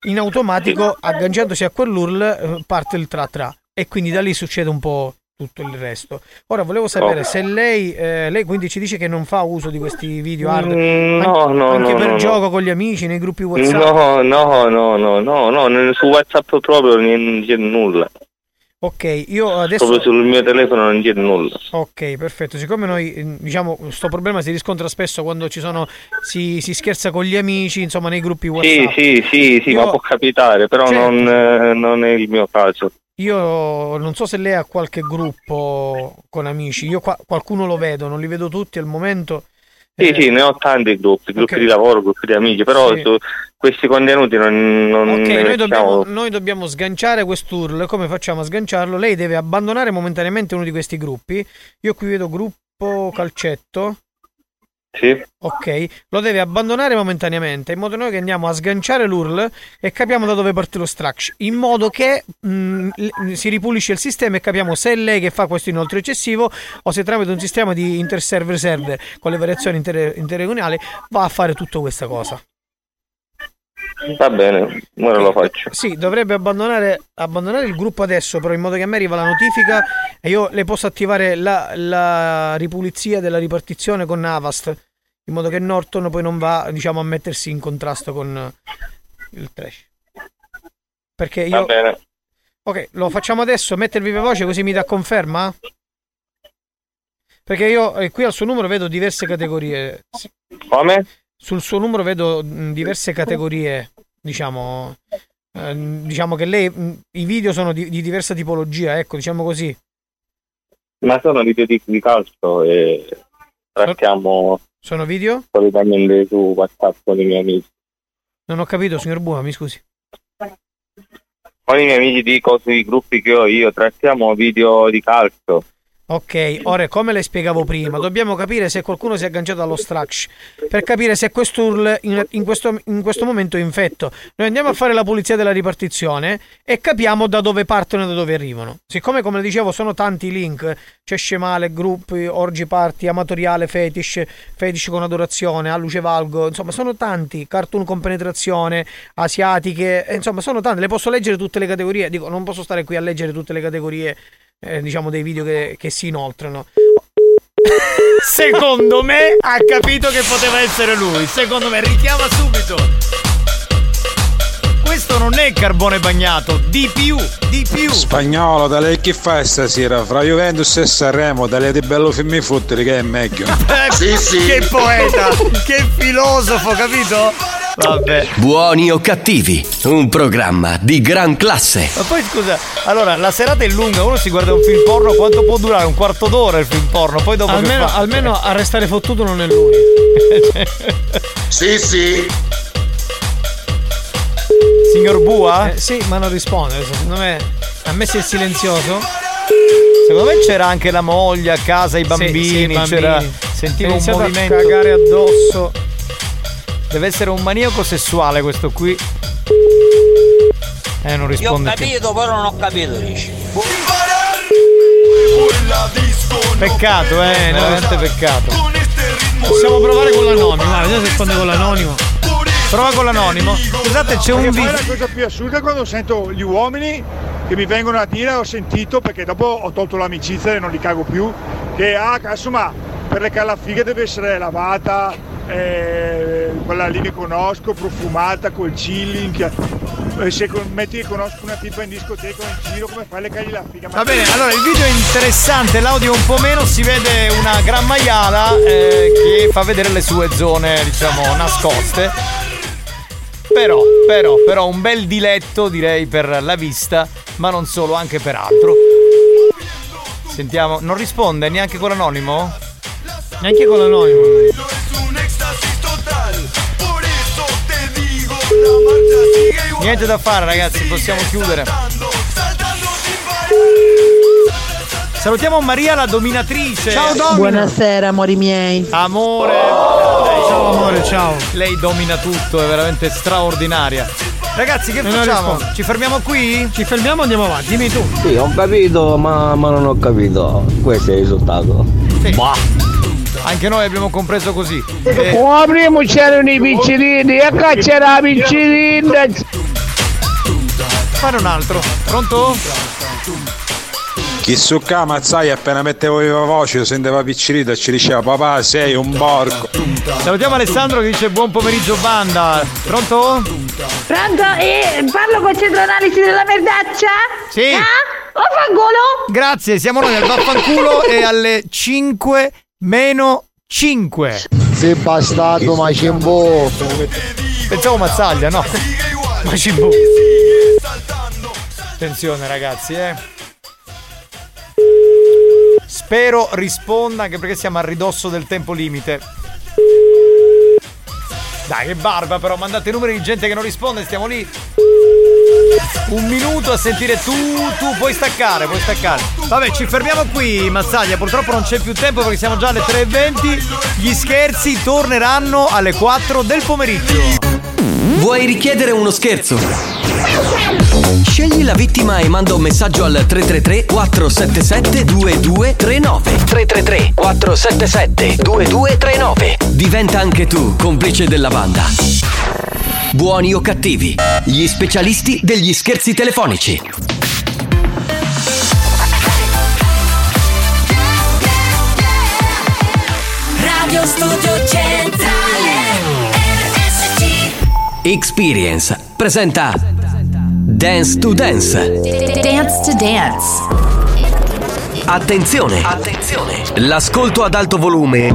In automatico, agganciandosi a quell'URL, eh, parte il tra tra e quindi da lì succede un po' tutto il resto. Ora volevo sapere Ok. se lei, eh, lei quindi ci dice che non fa uso di questi video hard Mm, no, an- no, anche no, per no, no. gioco con gli amici, nei gruppi WhatsApp. No, no, no, no, no, no, su WhatsApp proprio non c'è nulla. Ok, io adesso Proprio sul mio telefono non c'è nulla. Ok, perfetto. Siccome noi, diciamo, questo problema si riscontra spesso quando ci sono, si, si scherza con gli amici, insomma, nei gruppi Sì, WhatsApp. sì, sì, sì, Io- ma può capitare, però Certo. non, eh, non è il mio caso. Io non so se lei ha qualche gruppo con amici, io qua- qualcuno lo vedo, non li vedo tutti al momento. Sì, Eh, sì, ne ho tanti gruppi, gruppi Ok. di lavoro, gruppi di amici, però Sì. questi contenuti non, non Ok, noi dobbiamo, noi dobbiamo sganciare quest'URL. Come facciamo a sganciarlo? Lei deve abbandonare momentaneamente uno di questi gruppi. Io qui vedo gruppo calcetto. Sì. Ok, lo deve abbandonare momentaneamente in modo noi che andiamo a sganciare l'URL e capiamo da dove parte lo struct in modo che mm, l- si ripulisce il sistema e capiamo se è lei che fa questo inoltre eccessivo o se tramite un sistema di interserver server con le variazioni inter- interregionali va a fare tutta questa cosa. Va bene, ora lo faccio. Sì, dovrebbe abbandonare, abbandonare il gruppo adesso, però in modo che a me arriva la notifica e io le posso attivare la, la ripulizia della ripartizione con Avast, in modo che Norton poi non va, diciamo, a mettersi in contrasto con il trash. Perché Va io... bene. Ok, lo facciamo adesso, mette il viva voce così mi dà conferma? Perché io eh, qui al suo numero vedo diverse categorie. Come? Sul suo numero vedo mh, diverse categorie, diciamo. eh, diciamo che lei mh, i video sono di, di diversa tipologia, ecco, diciamo così. Ma sono video di, di calcio e trattiamo Sono video? solitamente su WhatsApp con i miei amici. Non ho capito, signor Bua, mi scusi. Con i miei amici dico sui gruppi che ho io, trattiamo video di calcio. Ok, ora come le spiegavo prima, dobbiamo capire se qualcuno si è agganciato allo Structure per capire se questo URL in, in questo, in questo momento è infetto. Noi andiamo a fare la pulizia della ripartizione e capiamo da dove partono e da dove arrivano. Siccome, come dicevo, sono tanti i link, c'è scemale, gruppi, orgi party, amatoriale, fetish, fetish con adorazione, a luce valgo, insomma sono tanti, cartoon con penetrazione, asiatiche, insomma sono tante, le posso leggere tutte le categorie, dico non posso stare qui a leggere tutte le categorie eh, diciamo dei video che, che si inoltrano. <laughs> Secondo me ha capito che poteva essere lui. Secondo me richiama subito. Questo non è carbone bagnato, di più, di più. Spagnolo, da lei che fai stasera? Fra Juventus e Sanremo, da lei di bello film fottere che è meglio. <laughs> Eh, Che poeta, che filosofo, capito? Vabbè. Buoni o cattivi, un programma di gran classe. Ma poi scusa, allora la serata è lunga, uno si guarda un film porno, quanto può durare? Un quarto d'ora il film porno, poi dopo Almeno, fa? almeno a restare fottuto non è lui. <laughs> sì, sì. Signor Bua? Eh, sì, ma non risponde. Secondo me ha messo il silenzioso. Secondo me c'era anche la moglie a casa, i Sì, bambini, sì, i bambini. c'era sentivo un iniziato a movimento. cagare addosso. Deve essere un maniaco sessuale questo qui. Eh, non Io ho risponde più. capito, però non ho capito, dici. Peccato, eh, veramente peccato. Possiamo provare con l'anonimo, guarda, vediamo se risponde con l'anonimo. Prova con l'anonimo. Scusate, c'è un video. la cosa più assurda è quando sento gli uomini che mi vengono a dire, ho sentito, perché dopo ho tolto l'amicizia e non li cago più, che ah, cazzo, ma per le calafighe deve essere lavata, eh, quella lì mi conosco, profumata, col chilling. che- e se metti che conosco una tipa in discoteca o in giro, come fai le cagli la figa? Va bene, allora il video è interessante, l'audio un po' meno, si vede una gran maiala eh, che fa vedere le sue zone, diciamo, nascoste. Però, però, però un bel diletto direi per la vista, ma non solo, anche per altro. Sentiamo, non risponde neanche con l'anonimo? Neanche con l'anonimo. Niente da fare ragazzi, possiamo chiudere. Salutiamo Maria la dominatrice. Ciao, Domina. Buonasera, amori miei. Amore. Ciao amore, ciao. Lei domina tutto, è veramente straordinaria. Ragazzi, che Non facciamo? rispondo. Ci fermiamo qui? Ci fermiamo e andiamo avanti, dimmi tu. Sì, ho capito, ma, ma non ho capito. Questo è il risultato. Bah. Anche noi abbiamo compreso così. Eh, prima c'erano i piccirini e qua c'era la piccinina. fare un altro. Pronto? Chi su mazzai appena mettevo viva voce sentiva piccirita e ci diceva papà sei un porco. Salutiamo Alessandro che dice buon pomeriggio banda. Pronto? Pronto? Eh, parlo con il centro analisi della merdaccia? Sì. Ah? Oh, fangolo? Grazie, siamo noi al vaffanculo e alle 5 meno 5. Sei bastardo Macimbo. Pensavo Mazzaglia, no? <laughs> Macimbo. Attenzione ragazzi, eh. Spero risponda anche perché siamo a ridosso del tempo limite. Dai, che barba però, mandate i numeri di gente che non risponde, stiamo lì. Un minuto a sentire tu, tu puoi staccare, puoi staccare. Vabbè, ci fermiamo qui, Mazzaglia. Purtroppo non c'è più tempo perché siamo già alle 3.20. Gli scherzi torneranno alle 4 del pomeriggio. Vuoi richiedere uno scherzo? Scegli la vittima e manda un messaggio al 333 477 2239 333 477 2239 Diventa anche tu complice della banda. Buoni o cattivi, gli specialisti degli scherzi telefonici. Radio Studio Centrale RSC Experience presenta Dance to Dance. Dance to Dance Attenzione! Attenzione! L'ascolto ad alto volume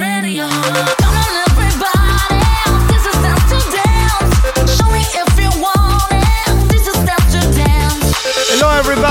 radio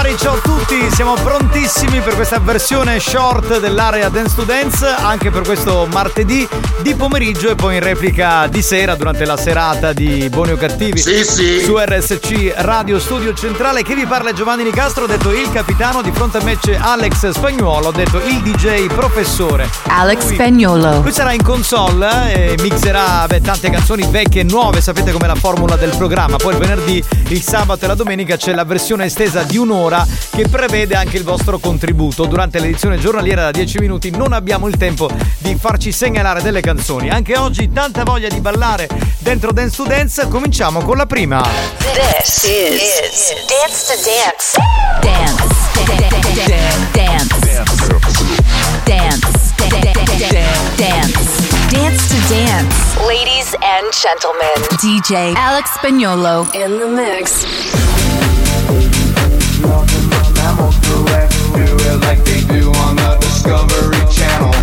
Everybody, ciao a tutti, siamo prontissimi per questa versione short dell'area Dance to Dance, anche per questo martedì di pomeriggio e poi in replica di sera durante la serata di Buoni o Cattivi Sì, sì. su RSC Radio Studio Centrale. Che vi parla è Giovanni Nicastro, ho detto il capitano, di fronte a me c'è Alex Spagnuolo, ho detto il DJ professore. Alex Lui- Spagnolo Lui sarà in console eh, e mixerà beh, tante canzoni vecchie e nuove, sapete com'è la formula del programma. Poi il venerdì, il sabato e la domenica c'è la versione estesa di un'ora che prevede anche il vostro contributo. Durante l'edizione giornaliera da 10 minuti non abbiamo il tempo di farci segnalare delle canzoni. Anche oggi tanta voglia di ballare dentro Dance to Dance. Cominciamo con la prima. This is, Dance to Dance. Dance. Dance. Dance. Dance. Dance to Dance. Ladies and gentlemen, DJ Alex Spagnolo in the mix. All the Discovery Channel.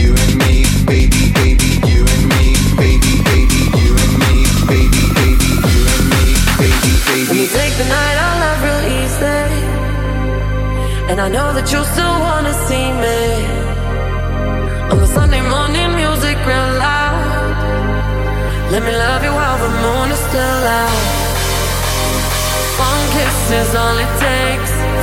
You and me, baby, baby. You and me, baby, baby. You and me, baby, baby. You and me, baby, baby. Let me take the night I love real easy, and I know that you still wanna see me on the Sunday morning music real loud. Let me love you while the moon is still out. One kiss is all it takes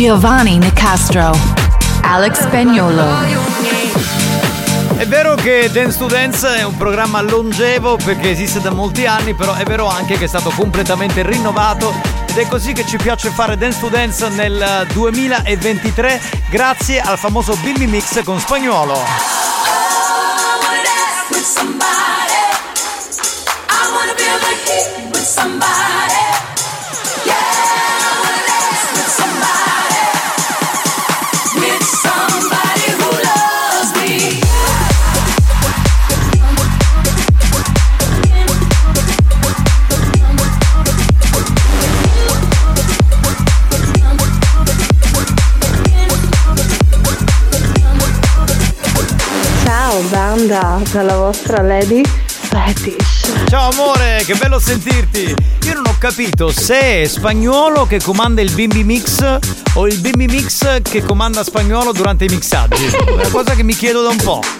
Giovanni Nicastro, Alex Spagnolo. È vero che Dance to Dance è un programma longevo perché esiste da molti anni, però è vero anche che è stato completamente rinnovato ed è così che ci piace fare Dance to Dance nel 2023 grazie al famoso Bimbi Mix con Spagnuolo. with somebody. I wanna heat with somebody. Dalla vostra Lady Fetish. Ciao amore, che bello sentirti! Io non ho capito se è spagnolo che comanda il Bimbi Mix o il Bimbi Mix che comanda spagnolo durante i mixaggi. È una cosa che mi chiedo da un po'.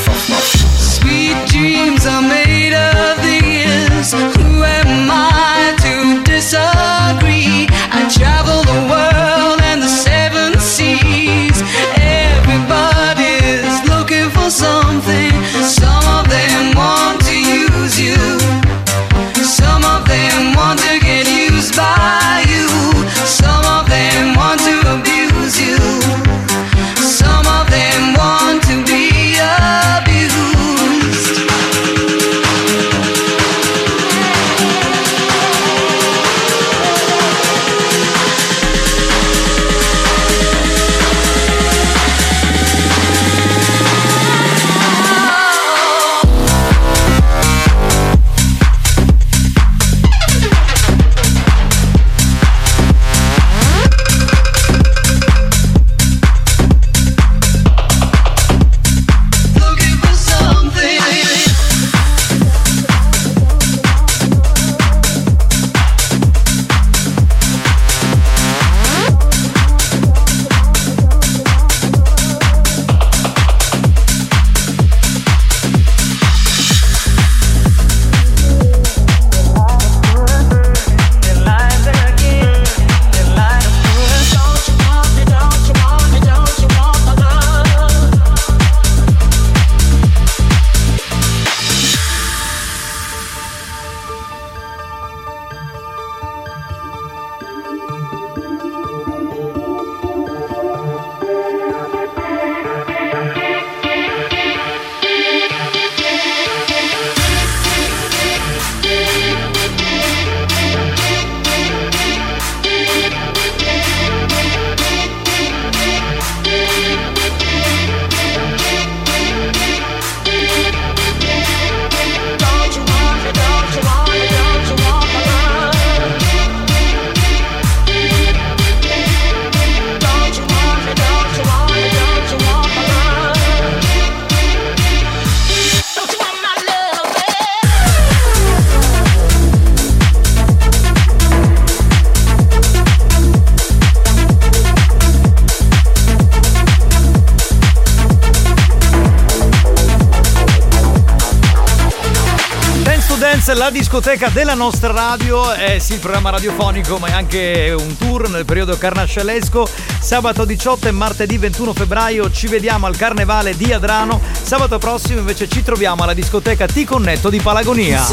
discoteca della nostra radio, è sì il programma radiofonico ma è anche un tour nel periodo carnascialesco. Sabato 18 e martedì 21 febbraio ci vediamo al Carnevale di Adrano. Sabato prossimo invece ci troviamo alla discoteca Ti Connetto di Palagonia.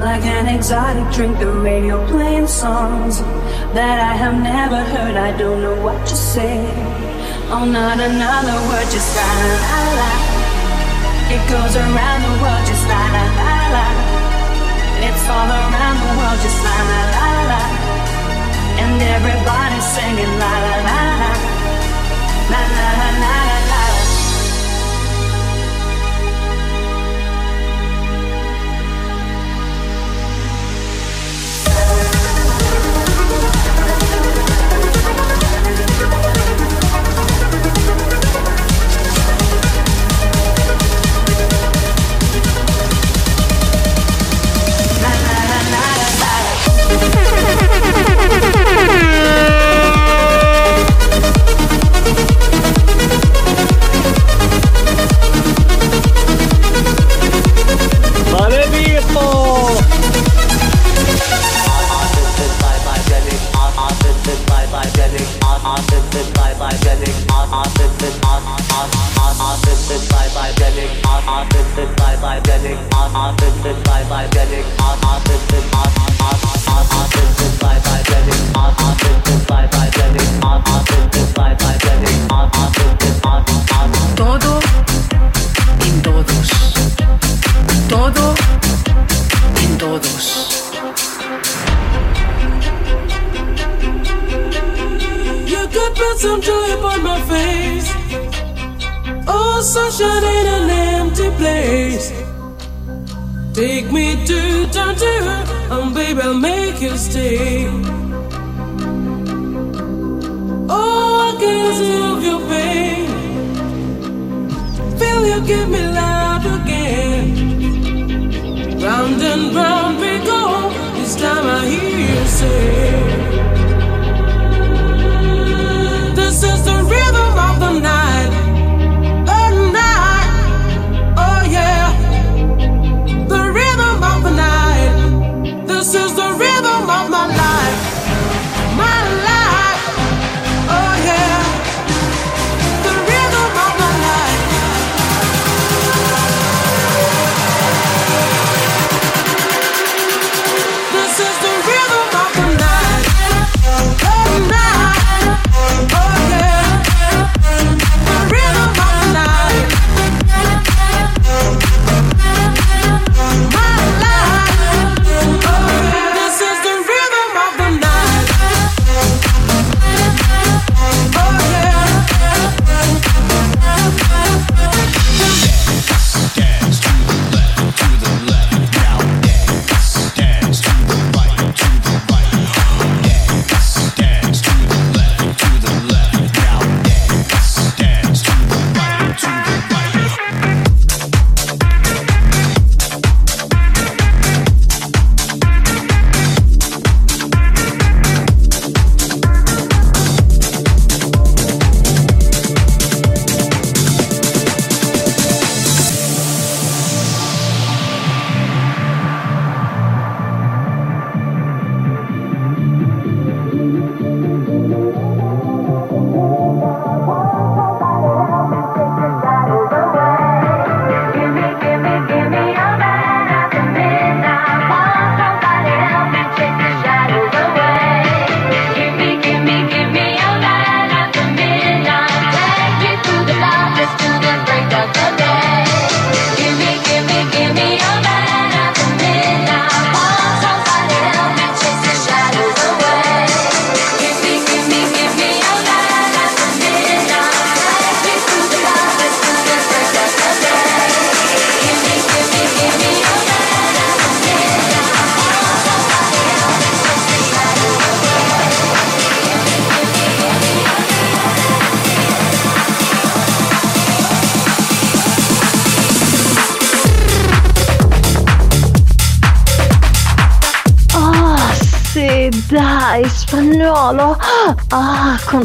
Like an exotic drink, the radio playing songs that I have never heard. I don't know what to say. Oh, not another word, just la la la. It goes around the world, just la la la la. It's all around the world, just la la la la. And everybody's singing la la la la. La la la la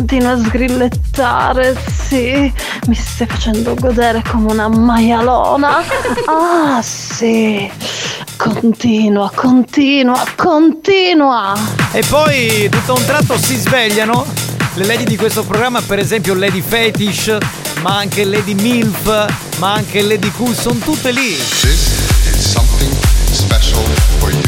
continua a sgrillettare. sì, mi stai facendo godere come una maialona. <laughs> Ah, sì. Continua, continua, continua. E poi tutto a un tratto si svegliano le lady di questo programma, per esempio Lady Fetish, ma anche Lady Milf, ma anche Lady Cool, sono tutte lì. This is something special for you.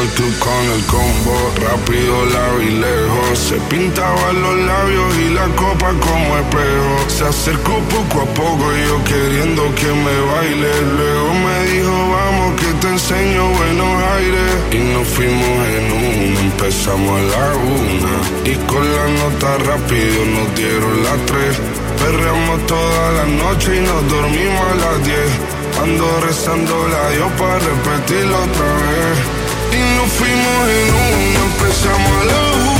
Al club con el combo, rápido la lejos. Se pintaban los labios y la copa como espejo. Se acercó poco a poco, yo queriendo que me baile. Luego me dijo, vamos que te enseño buenos aires. Y nos fuimos en una, empezamos a la una. Y con la nota rápido nos dieron las tres. Perreamos toda la noche y nos dormimos a las diez. Ando rezando la Dios para repetirlo otra vez. Nos fuimos en una, empezamos a la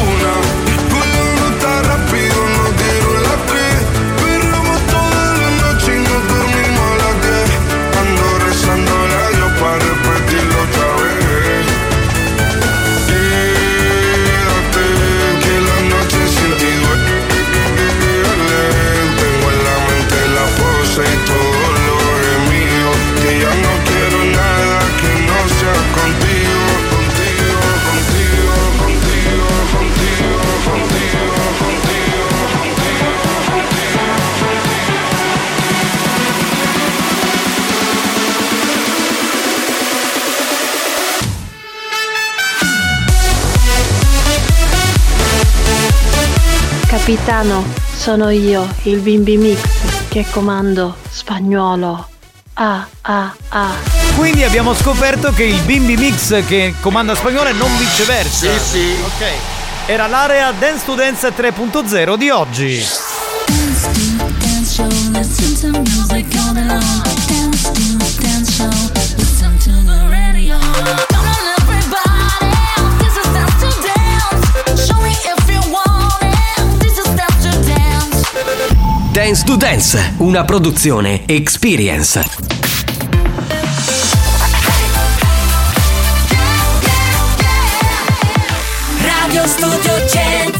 Capitano, sono io, il Bimbi Mix, che comando spagnolo. Ah, ah, ah. Quindi abbiamo scoperto che il Bimbi Mix che comanda spagnolo e non viceversa. Sì, sì. Ok. Era l'area Dance to Dance 3.0 di oggi. Dance show, listen to music all day long. Dance dance. To Dance, una produzione Experience. Radio Studio Centrale.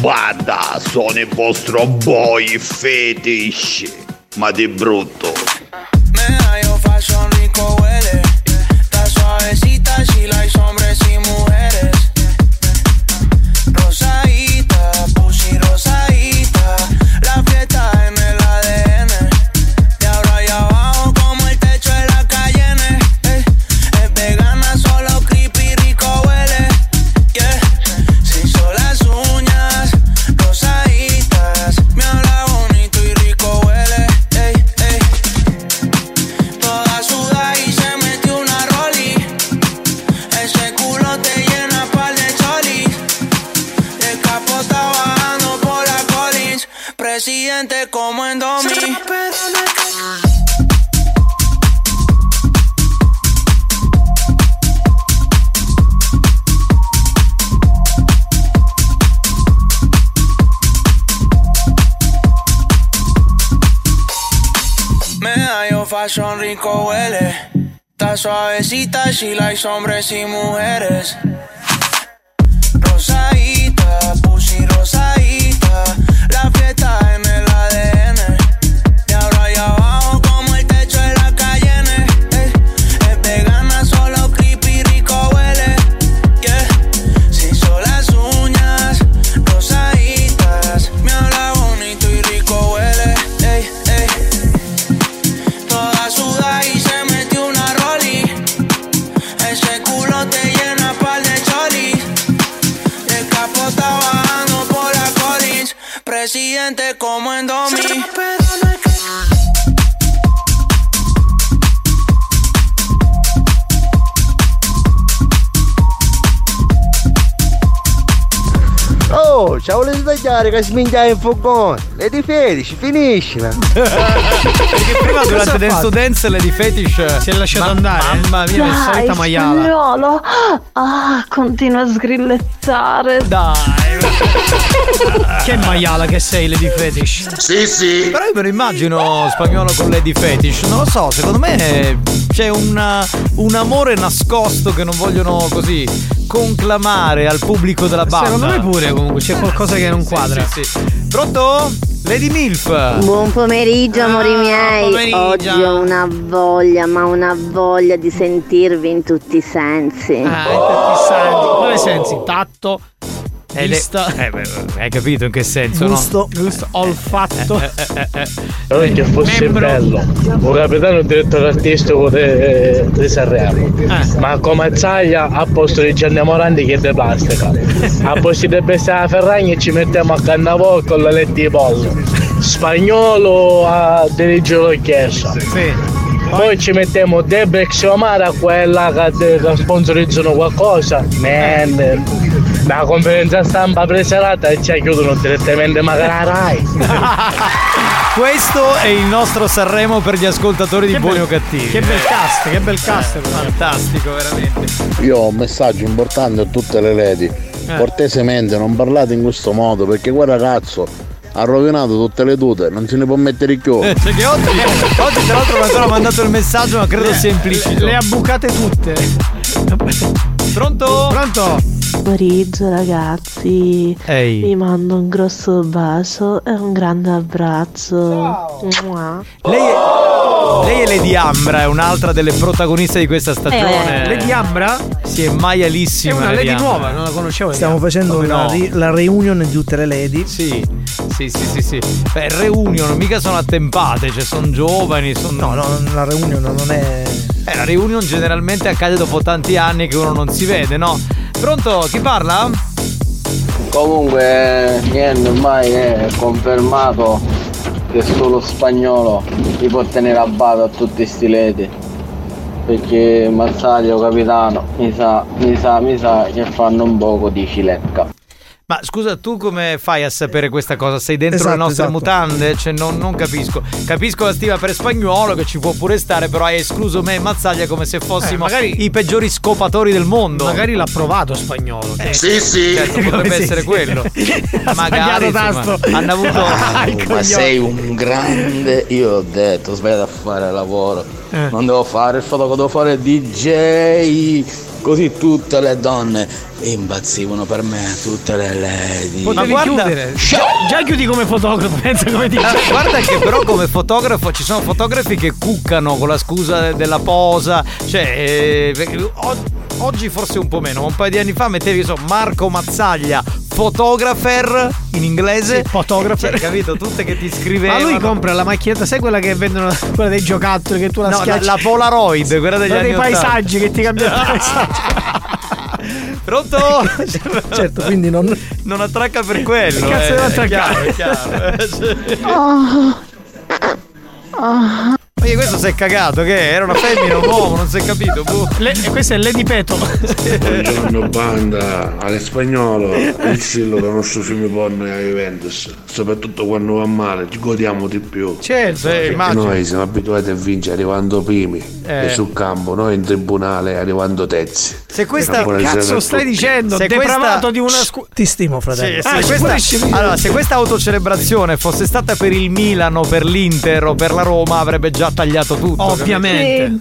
Banda, sono il vostro boy fetish, ma di brutto. Medallo se siente como en Domi. Me hallo fashion rico huele. Está suavecita, she likes hombres y mujeres. Residente como en Domi. Oh, ciao volete tagliare che si minchia in fogone. Le di felici, finiscila. <laughs> Perché prima durante Dance to Dance Lady Fetish Si è lasciato Ma- andare. Mamma mia, Dai, la solita maiala. spagnolo. Ah, continua a sgrillettare. Dai. Che maiala che sei, Lady Fetish. Sì, sì. Però io me lo immagino spagnolo con Lady Fetish. Non lo so, secondo me c'è una- un amore nascosto che non vogliono così conclamare al pubblico della banda. Secondo me pure comunque c'è qualcosa che non Sì, quadra. sì, sì. Pronto? Lady Milf. Buon pomeriggio amori miei, pomeriggio. oggi ho una voglia, ma una voglia di sentirvi in tutti i sensi. Ah, in tutti i sensi. Come sensi? Tatto, vista, eh, beh, hai capito in che senso, gusto, no? gusto, olfatto. Eh, eh, eh, eh. Non è che fosse Membro. bello, un capitano direttore artistico di, Sanremo, ma come Zaglia a posto di Gianni Morandi che è di plastica, a posto di Bestia Ferragni ci mettiamo a cannavò con la letti di pollo, spagnolo a dirigere l'orchestra. Poi ci mettiamo Debra Xiomara, quella che, che sponsorizzano qualcosa. Man, la conferenza stampa preserata e ci chiudono direttamente magari a Rai. <laughs> Questo è il nostro Sanremo per gli ascoltatori di Buoni o Cattivi. Che bel cast, che bel cast. Fantastico, veramente. Io ho un messaggio importante a tutte le lady. Cortesemente non parlate in questo modo perché quel ragazzo ha rovinato tutte le tute, non se ne può mettere più. Eh, Cioè che oggi, <laughs> oggi tra l'altro mi ha ancora mandato il messaggio, ma credo sia implicito. Le ha bucate tutte. Pronto? Pronto? Pomeriggio ragazzi. Ehi. Vi mando un grosso bacio e un grande abbraccio. Lei è, lei è Lady Ambra, è un'altra delle protagoniste di questa stagione. Eh, Lady Ambra? Sì, è maialissima. È una Lady Ambra. nuova, non la conoscevo. Stiamo facendo Come una no? ri- la reunion di tutte le lady. Sì, sì, sì, sì, sì. Beh, reunion, mica sono attempate, cioè sono giovani, sono. No, no, la reunion non è. Eh, la reunion generalmente accade dopo tanti anni che uno non si vede, no? Pronto? Chi parla? Comunque, niente, ormai è confermato che solo spagnolo li può tenere a bada a tutti sti leti. Perché Mazzaglio, capitano, mi sa, mi sa, mi sa che fanno un poco di cilecca. Ma scusa, tu come fai a sapere questa cosa? Sei dentro Esatto, le nostre esatto. mutande? Cioè, non, non capisco. Capisco la stima per spagnolo che ci può pure stare, però hai escluso me e Mazzaglia come se fossimo Eh, magari- i peggiori scopatori del mondo. Magari l'ha provato spagnolo. Eh, Sì, sì. Certo, potrebbe Sì, essere sì. quello. <laughs> Ha Magari insomma, tasto. hanno avuto. <laughs> ma sei un grande. Io ho detto, ho sbagliato a fare lavoro. Eh. Non devo fare il fotografo, devo fare DJ. Così tutte le donne impazzivano per me, tutte le lady. Potevi chiudere. Già, già chiudi come fotografo, <laughs> pensa come dice. Eh, Guarda che però come fotografo ci sono fotografi che cuccano con la scusa della posa, cioè eh, oggi forse un po' meno, ma un paio di anni fa mettevi so, Marco Mazzaglia, photographer in inglese, photographer, Cioè, capito? Tutte che ti scrivevano. Ma lui compra la macchinetta, sai quella che vendono, quella dei giocattoli che tu la No, la, schiacci? la Polaroid, quella degli Quella anni dei 80. paesaggi che ti cambia il paesaggio. <laughs> Pronto? <laughs> certo, quindi non. Non attracca per quello. Che cazzo eh, deve è attraccare? chiaro, è chiaro, eh, sì. Oh. Oh. Ma che questo si è cagato, che era una femmina, un uomo, non si è capito. boh. Le- e questo è Lady Peto. Buongiorno banda, alle spagnolo, il sillo del nostro film porno è a Juventus, soprattutto quando va male, ci godiamo di più. Certo, eh, noi siamo abituati a vincere arrivando primi Eh. e sul campo, noi in tribunale arrivando terzi. Se questa Cazzo stai dicendo? Se Depravato questa- di una scuola. Ti stimo, fratello. Sì, Ah, puoi questa, allora, se questa autocelebrazione fosse stata per il Milano, per l'Inter o per la Roma, avrebbe già tagliato tutto. Sì,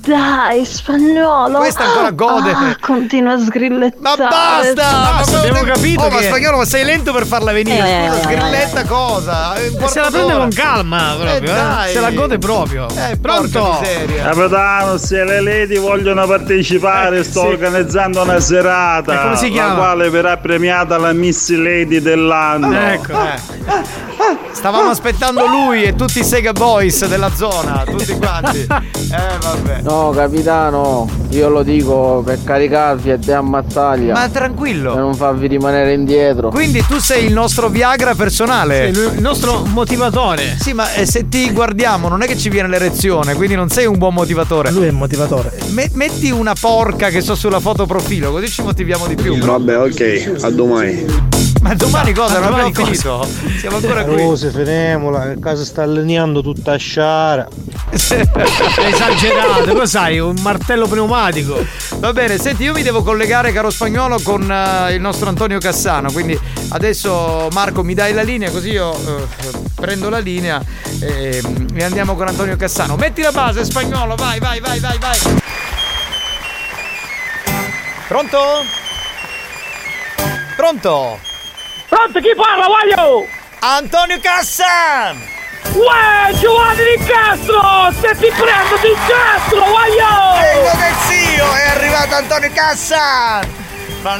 dai, spagnolo. Questa ancora gode. Ah, continua a sgrillettare. Ma basta! Basta, abbiamo capito Oh, ma che- spagnolo, ma sei lento per farla venire. Eh, Scusa, eh, sgrilletta cosa? È un Se la prende con calma, proprio. Eh, eh. dai. Se la gode proprio. Eh, Pronto? Capitano, se le lady vogliono partecipare, sto sì. organizzando una serata. E come si chiama? La quale verrà premiata la Miss Lady dell'anno. Ecco. Stavamo aspettando lui e tutti i Sega Boys della zona, tutti quanti. <laughs> Eh vabbè. No, capitano, io lo dico per caricarvi e te ammazzaglia. Ma tranquillo. Per non farvi rimanere indietro. Quindi tu sei il nostro Viagra personale. Sì, il nostro motivatore. Sì, ma eh, se ti guardiamo non è che ci viene l'erezione, quindi non sei un buon motivatore. Lui è il motivatore. Me- metti una porca che so sulla foto profilo, così ci motiviamo di più. Vabbè, ok, a domani. Ma domani cosa? Ma Non abbiamo domani finito? <laughs> Siamo ancora qui. Rose, fermola, che casa sta allineando tutta a sciara. <laughs> Esagerato, cosa sai? Un martello pneumatico. Va bene, senti, io mi devo collegare, caro spagnolo, con eh, il nostro Antonio Cassano. Quindi adesso Marco mi dai la linea, così io eh, prendo la linea e, e andiamo con Antonio Cassano. Metti la base, spagnolo, vai, vai, vai, vai, vai. Pronto? Pronto? Pronto, chi parla, voglio? Antonio Cassan! Uè, Giovanni Di Castro! Se ti prendo Di Castro, voglio! Vengo del zio, è arrivato Antonio Cassan!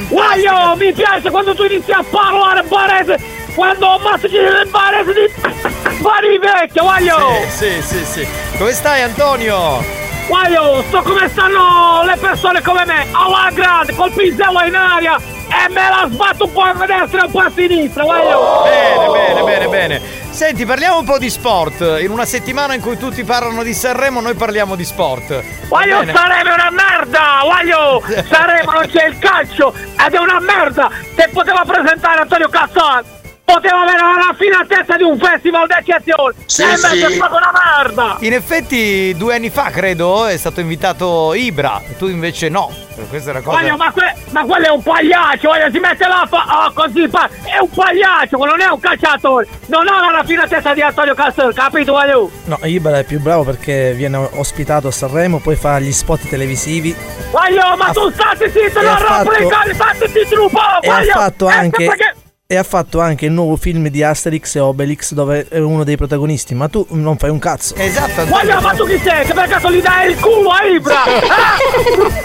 Voglio, mi piace quando tu inizi a parlare barese, quando ammazzi il barese di <coughs> Bari vecchio, voglio! Sì, sì, sì, sì. Come stai Antonio? Voglio, sto come stanno le persone come me, alla grande, col pisello in aria e me la sbatto un po' a destra e un po' a sinistra, voglio! Bene, bene, bene, bene. Senti, parliamo un po' di sport. In una settimana in cui tutti parlano di Sanremo, noi parliamo di sport. Bene? Sanremo è una merda! Voglio! <laughs> Sanremo non c'è il calcio ed è una merda! Se poteva presentare Antonio Cassan! Poteva avere la raffinatezza di un festival d'eccezione! Sì, e invece sì. è stata una merda! In effetti, due anni fa, credo, è stato invitato Ibra. Tu invece no. Questa è la cosa. Voglio, ma, que- ma quello è un pagliaccio, voglio, si mette là fa- oh, così, fa- è un pagliaccio, quello non è un calciatore, non ha la raffinatezza di Antonio Cassan, capito voglio? No, Ibra è più bravo perché viene ospitato a Sanremo, poi fa gli spot televisivi Voglio, ma tu stai zitto, e non ha rompere fatto- i calli, stai zitto un po', e ha fatto Ecco anche perché- e ha fatto anche il nuovo film di Asterix e Obelix dove è uno dei protagonisti, ma tu non fai un cazzo. Esatto. Voglio, ma tu chi sei? Che per caso gli dai il culo a Ibra? Ah!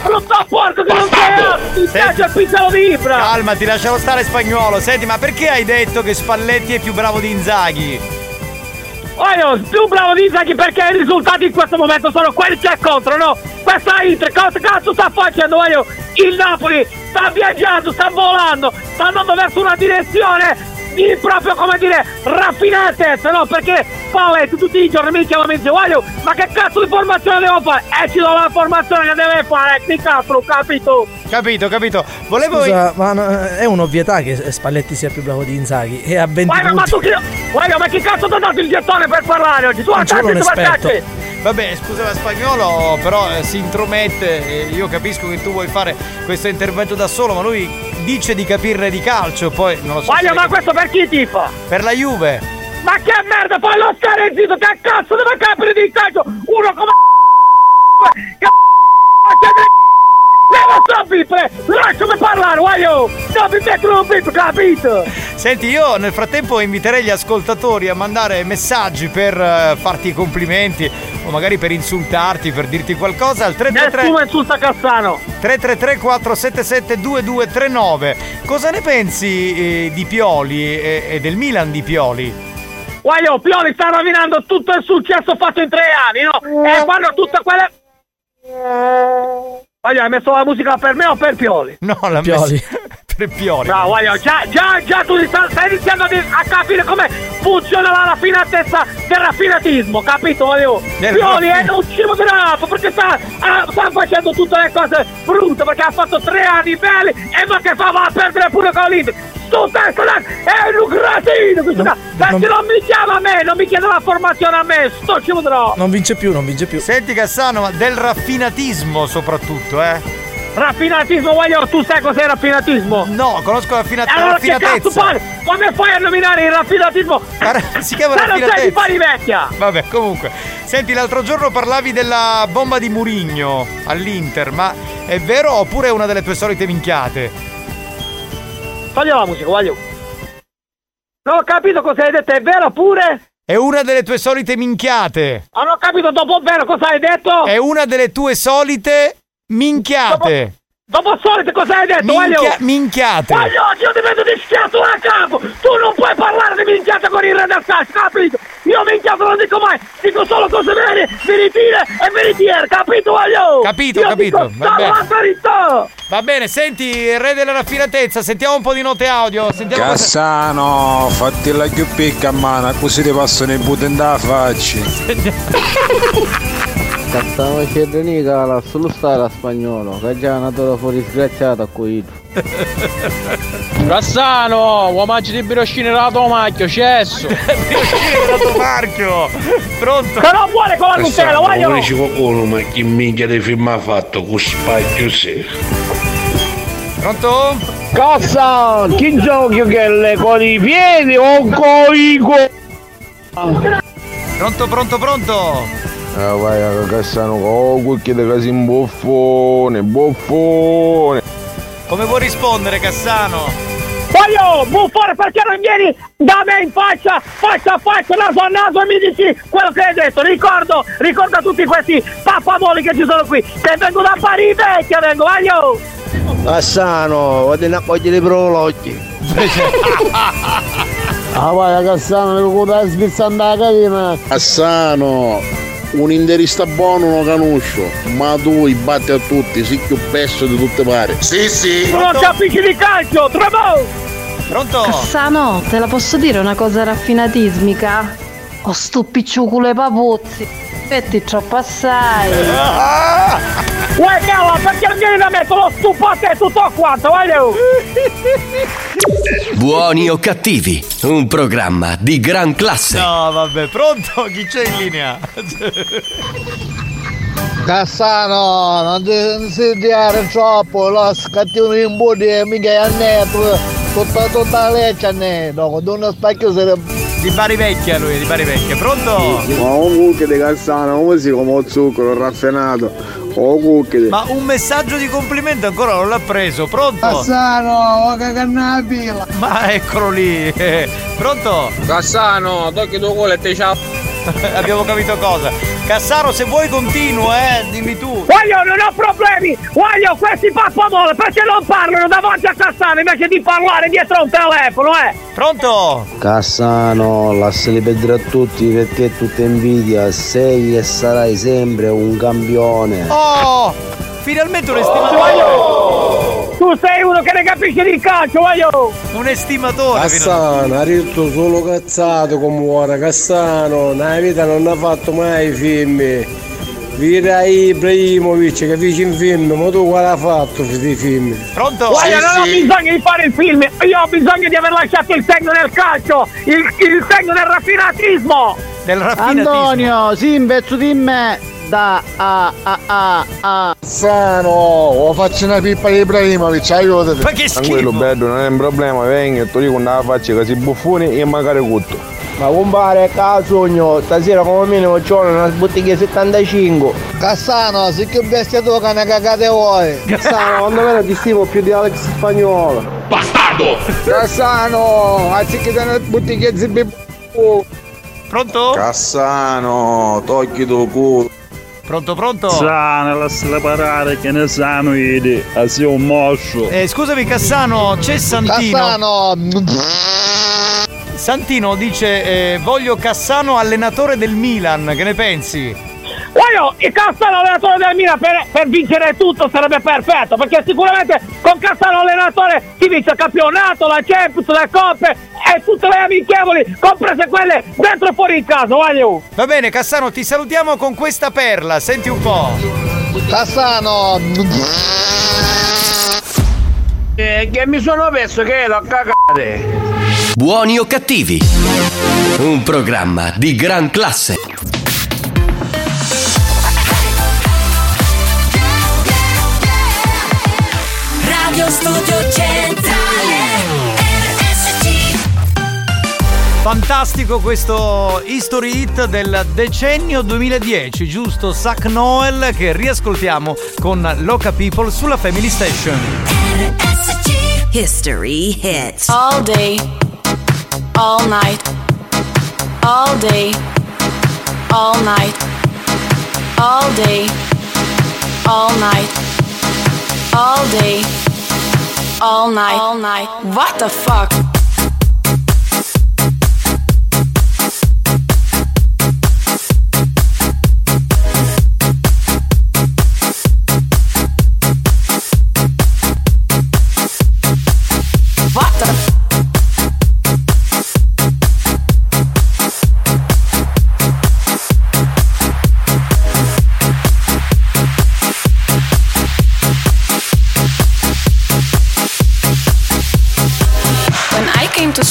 Brutto porco che non sei! Ti piace il pizzolo di Ibra? Calmati, lascialo stare spagnolo. Senti, ma perché hai detto che Spalletti è più bravo di Inzaghi? Voglio, più bravo di Inzaghi perché i risultati in questo momento sono quelli che è contro, no? Questa Inter, cosa cazzo sta facendo? Voglio, il Napoli sta viaggiando, sta volando, sta andando verso una direzione di proprio come dire raffinatezza, no? Perché Spalletti tutti i giorni mi chiama e mi dice ma che cazzo di formazione devo fare? E ci do la formazione che deve fare, di cazzo, capito? Capito, capito. Volevo. Scusa, ma no, è un'ovvietà che Spalletti sia più bravo di Inzaghi e ha 20 Voglio, ma tu chi... Voglio, ma chi cazzo ti ha dato il gettone per parlare oggi? Tu attacchi, tu attacchi! Vabbè, scusa ma spagnolo, però eh, si intromette. e Io capisco che tu vuoi fare questo intervento da solo, ma lui dice di capirne di calcio, poi non lo so. Voglio, ma questo per chi tifa? Per la Juve. Ma che merda, fallo stare zitto, che cazzo deve capire di calcio? Uno come che Leva sto bip, lasciami parlare, voglio! Non mi mettono un bip, capito? Senti, io nel frattempo inviterei gli ascoltatori a mandare messaggi per eh, farti i complimenti o magari per insultarti, per dirti qualcosa al 333 Nessuno insulta Cassano! 333 477 2239. Cosa ne pensi eh, di Pioli e, e del Milan di Pioli? Voglio, Pioli sta rovinando tutto il successo fatto in tre anni, no? E fanno tutte quelle... Voglio, hai messo la musica per me o per Pioli? No, la Pioli. Per Pioli. No, già, già, già tu sta- stai iniziando a, capire come funziona la raffinatezza del raffinatismo, capito? Voglio? Pioli è un cinematografico perché sta, ah, sta facendo tutte le cose brutte perché ha fatto tre anni belli e ma che fa va a perdere pure con l'Inter. Sto testo là è un gratino! questo qua. Perché non mi chiama a me, non mi chiede la formazione a me, sto cinematografico! Non vince più, non vince più. Senti Cassano, ma del raffinatismo soprattutto, eh? Raffinatismo, voglio, tu sai cos'è raffinatismo? No, conosco la fina- E allora che cazzo raffinatezza. parli? Come fai a nominare il raffinatismo? <laughs> Si chiama Se non sei di raffinatezza. pari vecchia! Vabbè, comunque. Senti, l'altro giorno parlavi della bomba di Murigno all'Inter, ma è vero oppure è una delle tue solite minchiate? Togli la musica, voglio. Non ho capito cosa hai detto, è vero pure? È una delle tue solite minchiate. Non ho capito dopo vero cosa hai detto? È una delle tue solite minchiate. Dopo solito cosa hai detto, Minchia- minchiate. Voglio, io ti vedo di schiato a capo! Tu non puoi parlare di minchiate con il re del calcio, capito? Io minchiato non dico mai, dico solo cose vere, veritiere e veritiere, capito, voglio? Capito, io capito, Dico va bene. verità! Va bene, senti, il re della raffinatezza, sentiamo un po' di note audio. Sentiamo cosa- Cassano, fatti la più picca a mano, così ti passano i buten da faccia. <laughs> Cazzava Cerrenica la solo stare a spagnolo, che già è una tora fuori sgraziata a <laughs> qui. Cassano, vuoi mangiare di biroscine della tua macchia, cesso! la tua marchio! Pronto? Che non vuole con la Nutella, voglio! Non dice qualcuno, ma che minchia di film ha fatto con spacchio sì. Pronto? Cazzo, chi giochi che le con i piedi o con i Pronto, pronto, pronto? Ah, vai a Cassano, oh, quel che casi in buffone, buffone. Come vuoi rispondere, Cassano? Voglio, buffone perché non vieni da me in faccia, faccia a faccia, naso a naso e mi dici quello che hai detto. Ricordo, ricorda tutti questi pappamoli che ci sono qui. Che vengo da Pari vecchia, vengo, voglio! Cassano, vado in appoggi di prologgi. <laughs> Ah vai Cassano, mi ricordo sbizzando la carina. Cassano, un interista buono non canuscio, ma tu i batti a tutti, sei più pesso di tutte pare. Sì, sì. Non capisci di calcio, tremo! Pronto? Cassano, te la posso dire una cosa raffinatismica? Ho sto picciuculo ai papuzzi. Metti troppo assai. <laughs> Uè calla, perché non vieni da me stupo a te tutto quanto, voglio! <laughs> Buoni o cattivi, un programma di gran classe. No, vabbè, pronto? <laughs> Chi c'è in linea? Cassano, non ti diare troppo, lo scattino in budi e mica è a netto, tutta, tutta la leccia a netto, con uno specchio se Di Bari Vecchia lui, di Bari Vecchia, pronto? Ma un cucchi di Cassano, come si come il zucchero raffinato? Oh. Ma un messaggio di complimento ancora non l'ha preso, pronto? Cassano, ho cagato la pila. Ma eccolo lì! <laughs> Pronto? Cassano, tocchi tuo culo e te ciao. <laughs> Abbiamo capito cosa. Cassaro, se vuoi continuo, eh, dimmi tu. Voglio, non ho problemi! Voglio questi pappamole perché non parlano davanti a Cassano invece di parlare dietro a un telefono, eh! Pronto? Cassano, lasciali perdere a tutti perché è tutta invidia, sei e sarai sempre un campione. Oh! Finalmente un estimatore! Voglio! Tu sei uno che ne capisce di calcio, voglio! Un estimatore! Cassano, ha detto solo cazzato come ora, Cassano, nella vita non ha fatto mai film. Vira Ibrahimovic che fece un film, ma tu quale ha fatto di film? Pronto? Guarda, non ho bisogno di fare il film, io ho bisogno di aver lasciato il segno nel calcio, il, il segno del raffinatismo! Del Antonio, sì, un pezzo di me. Da a a a a. Cassano, o faccio una pippa di Ibrahimovic, aiutate. Ma che schifo. Tranquillo, bello, non è un problema, vengo, ti dico una faccia che si buffoni e magari tutto. Ma compare sogno, stasera come minimo c'ho una bottiglia 75. Cassano, se che bestia tu che ne cagate voi. Cassano, quando me ti stimo più di Alex Spagnolo. Bastardo! Cassano, anziché te ne bottiglia zibbi. Pronto? Cassano, tocchi tuo culo. Pronto, pronto? Sana, lasciala parare che ne sanno idi, a sia un moscio. Eh, scusami Cassano, c'è Santino. Cassano, Santino dice eh, voglio Cassano allenatore del Milan, che ne pensi? Voglio il Cassano allenatore del Milan per, per vincere tutto sarebbe perfetto, perché sicuramente con Cassano allenatore si vince il campionato, la Champions, le coppe e tutte le amichevoli, comprese quelle dentro e fuori in casa, voglio! Va bene Cassano, ti salutiamo con questa perla, senti un po'. Cassano. Eh, che mi sono perso che l'ho cagate. Buoni o cattivi, un programma di gran classe. Radio Studio Centrale Fantastico questo history hit del decennio 2010, giusto? Zach Noel che riascoltiamo con Loca People sulla Family Station. History hits. All day, all night, all day, all night, all day, all night, all day, all night, all night. What the fuck?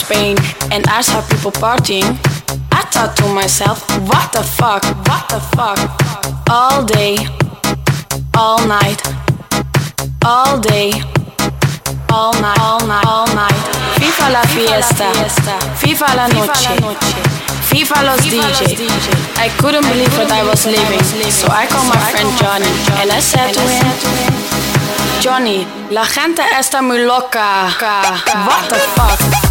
Spain and I saw people partying, I thought to myself, what the fuck, what the fuck? All day, all night, all day, all night, all night, all night. FIFA la fiesta, FIFA la noche, FIFA los DJ. I couldn't believe what I was living, so I called my friend Johnny and I said to him, Johnny, la gente está muy loca. What the fuck?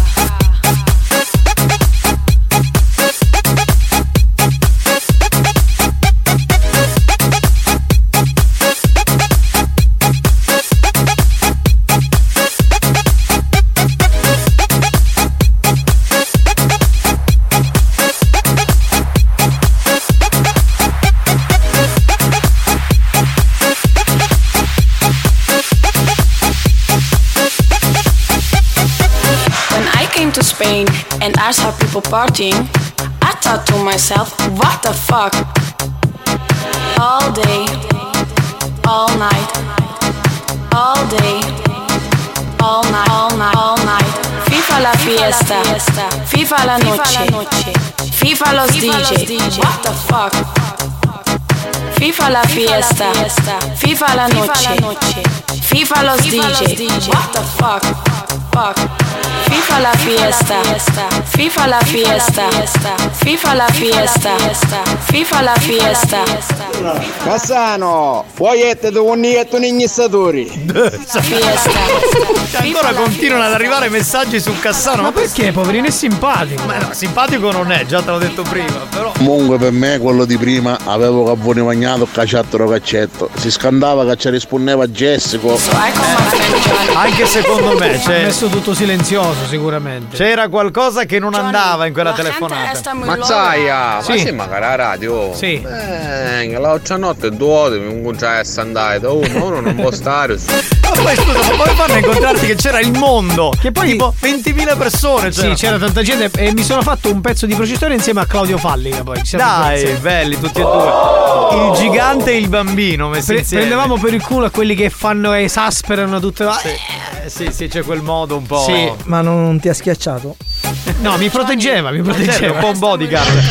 And I saw people partying, I thought to myself, what the fuck? All day, all night, all day, all night, all night, all night. FIFA la fiesta, FIFA la noche, FIFA los DJ. What the fuck? FIFA la fiesta, FIFA la noche, FIFA los DJ. What the fuck? Fuck. FIFA la fiesta, FIFA la fiesta, FIFA la fiesta, FIFA la fiesta. Cassano, fogliette di unietto n'ignissatori. Cioè, ancora continuano ad arrivare messaggi su Cassano. Ma perché, poverino, è simpatico? Ma no, simpatico non è, già te l'ho detto prima, però. Comunque per me quello di prima avevo cavone bagnato cacciattolo caccetto. Si scandava che ci rispondeva Jessico. Anche secondo me Ha c'è- messo tutto silenzioso, sicuramente. c'era qualcosa che non andava in quella telefonata. Mazzaia, ma Sì. sì, magari la radio. Sì. Eh, la notte due, mi cominciai a andare da uno, uno non può stare. Ma poi scusa, ma come fanno a incontrarti che c'era il mondo? Che poi tipo 20.000 persone Sì, c'era tanta gente e mi sono fatto un pezzo di processione insieme a Claudio Fallica poi. Ci siamo Dai, belli tutti e due. Il gigante e il bambino messi Pre- prendevamo per il culo a quelli che fanno esasperano tutte le. Eh, sì, sì, c'è quel modo un po'. Sì, ma non ti ha schiacciato? No, mi proteggeva, mi Certo, proteggeva. un po' un bodyguard.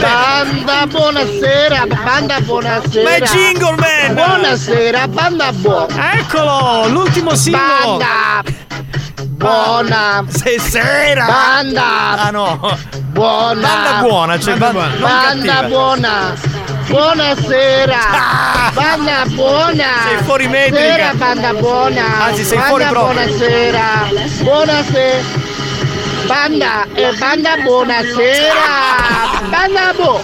Banda buonasera, banda buonasera. Ma è Jingle Man! Buonasera, banda buona. Eccolo, l'ultimo singolo. Banda buona. Se sera. Banda. Ah no. Buona. Banda buona, cioè Banda banda, Banda cattiva. buona. Buonasera. Banda buona. Sei fuori metrica. Sera, banda buona. Anzi, sei banda fuori proprio. buonasera. Buonasera. Banda e banda buonasera. Banda bu.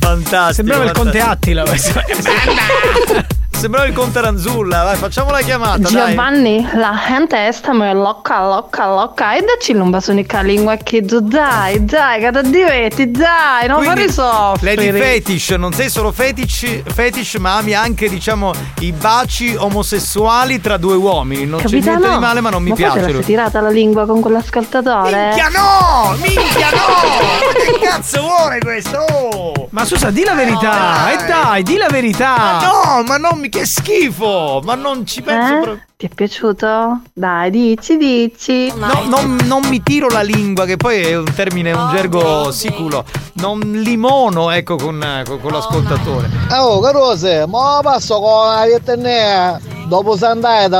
Fantastico. Sembrava il conte Attila. questo. <laughs> <laughs> Sembrava il conte Ranzulla. Vai, facciamo la chiamata, dai. Giovanni, la gente sta muy loca, loca, loca. E dacci un basonica lingua che tu dai, dai, che ti diverti, dai, non Quindi, fare soffrire. Lady Fetish, non sei solo fetish, fetish, ma ami anche, diciamo, i baci omosessuali tra due uomini. Non c'è Capitano, niente di male, ma non mi poi te piace. sei lui. tirata la lingua con quell'ascoltatore? Minchia no! Minchia no! Ma che cazzo vuole questo? Oh! Ma Susa, di la verità. No, e dai. dai, di la verità. Ma no, ma non mi. Che schifo! Ma non ci penso Eh? proprio. Ti è piaciuto? Dai, dici, dici. No, non, non mi tiro la lingua, che poi è un termine, un gergo siculo. Non limono, ecco, con, con, con l'ascoltatore. Oh, carose, ma passo con la vietnea. Dopo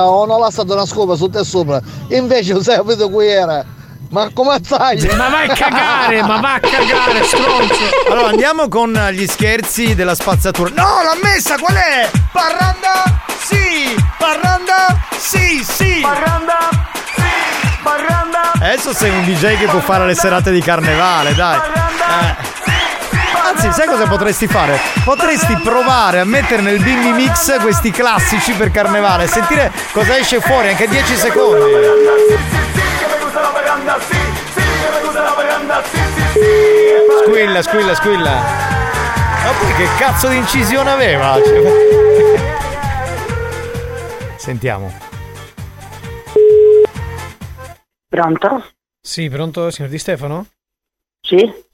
ho non lasciato una scopa su te sopra. Invece sai vedo qui era. Ma come stai? Ma vai a cagare, ma va a cagare, stronzo. Allora andiamo con gli scherzi della spazzatura. No, l'ha messa, qual è? Parranda? Sì! Parranda? Sì, sì! Parranda? Sì! Parranda? Adesso sei un DJ che può fare le serate di carnevale, dai. Eh. Anzi, sai cosa potresti fare? Potresti provare a mettere nel bimbi mix questi classici per carnevale e sentire cosa esce fuori anche 10 secondi. Squilla, squilla, squilla. Ma poi che cazzo di incisione aveva? Cioè- Sentiamo. Pronto? Sì, pronto, signor Di Stefano? Sì?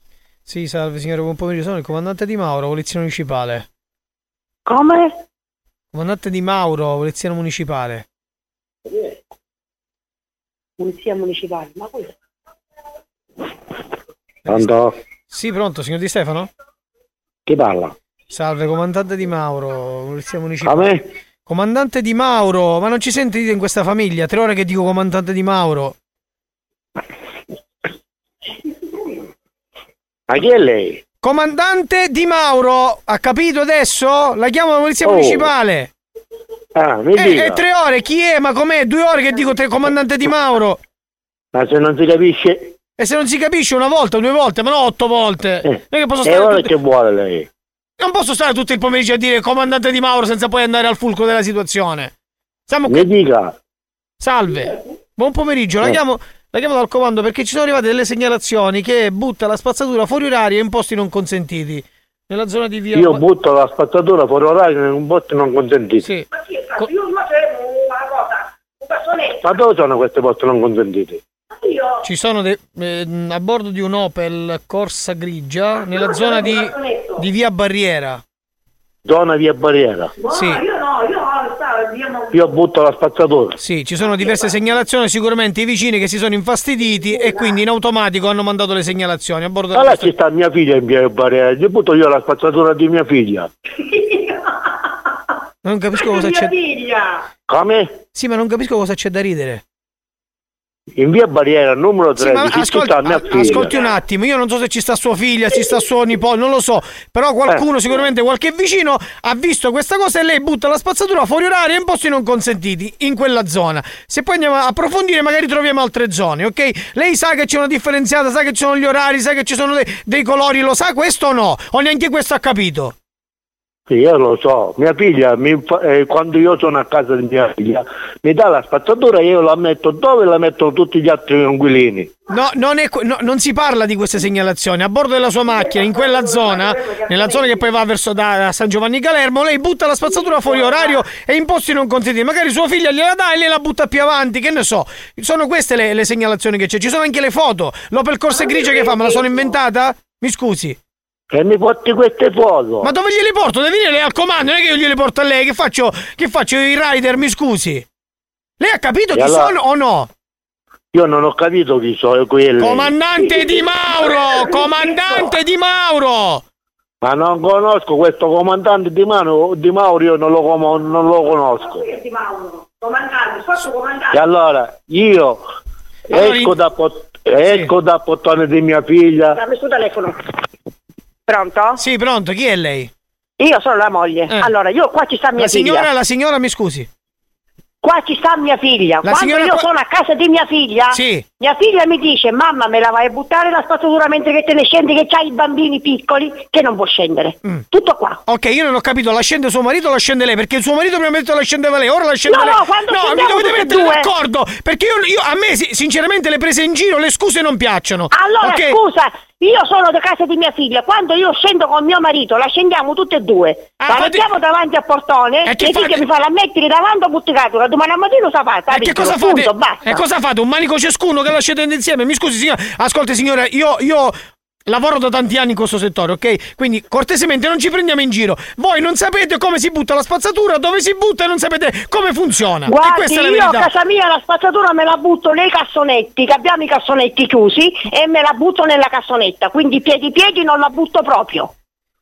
Sì, salve signore, buon pomeriggio. Sono il comandante Di Mauro, polizia municipale. Come? Comandante Di Mauro, polizia municipale. Polizia municipale, ma questo? Pronto? Sì, pronto, signor Di Stefano? Chi parla? Salve, comandante Di Mauro, polizia municipale. A me? Comandante Di Mauro, ma non ci sentite in questa famiglia? Tre ore che dico comandante Di Mauro. Ma chi è lei? Comandante Di Mauro, ha capito adesso? La chiamo la polizia Oh. municipale. Ah, mi E, dica. e tre ore, chi è? Ma com'è? Due ore che dico tre comandante Di Mauro. Ma se non si capisce... E se non si capisce una volta, due volte, ma no otto volte. Non è che posso E stare ora tutto- che vuole lei? Non posso stare tutto il pomeriggio a dire comandante Di Mauro senza poi andare al fulcro della situazione. Siamo Mi dica. Salve, buon pomeriggio. La Eh. chiamo, la chiamo dal comando perché ci sono arrivate delle segnalazioni che butta la spazzatura fuori orario in posti non consentiti. Nella zona di via. Io butto la spazzatura fuori orario in un posto non consentito. Sì. Io ma c'è una cosa, un cassonetto. Ma dove sono questi posti non consentiti? Io Ci sono de- ehm, a bordo di un Opel Corsa grigia nella zona di, di via Barriera. Zona via barriera. Sì. io no, io no, stavo, io butto la spazzatura. Sì, ci sono diverse segnalazioni, sicuramente i vicini che si sono infastiditi e quindi in automatico hanno mandato le segnalazioni a bordo della Allora ci sta mia figlia in via barriera. Gli butto io la spazzatura di mia figlia. Non capisco cosa mia c'è. figlia. Come? Sì, ma non capisco cosa c'è da ridere. In via barriera numero Sì, ma 13 ci ascolti, un attimo, io non so se ci sta sua figlia, ci sta suo nipote, non lo so, però Eh. qualcuno, sicuramente qualche vicino, ha visto questa cosa e lei butta la spazzatura fuori orario in posti non consentiti, in quella zona. Se poi andiamo a approfondire magari troviamo altre zone, ok? Lei sa che c'è una differenziata, sa che ci sono gli orari, sa che ci sono dei, dei colori, lo sa questo o no? O neanche questo ha capito? Sì, io lo so. Mia figlia, mi eh, quando io sono a casa di mia figlia, mi dà la spazzatura e io la metto dove la mettono tutti gli altri inquilini. No, non, è no, non si parla di queste segnalazioni. A bordo della sua macchina, in quella zona, nella zona che poi va verso da, da San Giovanni Calermo, lei butta la spazzatura fuori orario e in posti non consentiti. Magari sua figlia gliela dà e lei la butta più avanti, che ne so. Sono queste le, le segnalazioni che c'è. Ci sono anche le foto. L'Opel Corsa grigia che fa? Me la sono inventata? Mi scusi. E mi porti queste foto. Ma dove gliele porto? Deve venire lei al comando, non è che io gliele porto a lei. Che faccio? Che faccio i rider? Mi scusi. Lei ha capito E chi allora- sono o no? Io non ho capito chi sono quelli. Comandante Di Mauro! Comandante Di Mauro! Ma non conosco questo comandante di, Mano, di Mauro, io non lo, com- non lo conosco. Di Mauro, comandante, faccio comandante. E allora io Allora, esco, in- da, pot- esco da portone di mia figlia. Dammi sul telefono. Pronto? Sì, pronto, chi è lei? Io sono la moglie. Eh. Allora, io qua ci sta mia La figlia. signora, la signora, mi scusi. Qua ci sta mia figlia. La Quando signora io sono a casa di mia figlia, Sì. mia figlia mi dice: Mamma, me la vai a buttare la spazzatura mentre che te ne scendi, che c'hai i bambini piccoli, che non può scendere. Tutto qua. Ok, io non ho capito, la scende suo marito o la scende lei? Perché il suo marito prima ha detto la scendeva lei, ora la scende No, lei. no, quando no, mi dovete mettere due. d'accordo. Perché io, io- a me, si- sinceramente, le prese in giro, le scuse non piacciono. Allora, ok? scusa, io sono da casa di mia figlia. Quando io scendo con mio marito, la scendiamo tutte e due. Ah, la fate- mettiamo davanti al portone. E E che fate? mi fa la mettere davanti a butticatura. Domani al mattino sa fatta. E che cosa fate? E cosa fate? Un manico ciascuno che la scendete insieme? Mi scusi, signora. Ascolti, signora, io, io Lavoro da tanti anni in questo settore, ok? Quindi cortesemente non ci prendiamo in giro. Voi non sapete come si butta la spazzatura, dove si butta e non sapete come funziona. Guardi, la io a casa mia la spazzatura me la butto nei cassonetti, che abbiamo i cassonetti chiusi, e me la butto nella cassonetta, quindi piedi piedi non la butto proprio.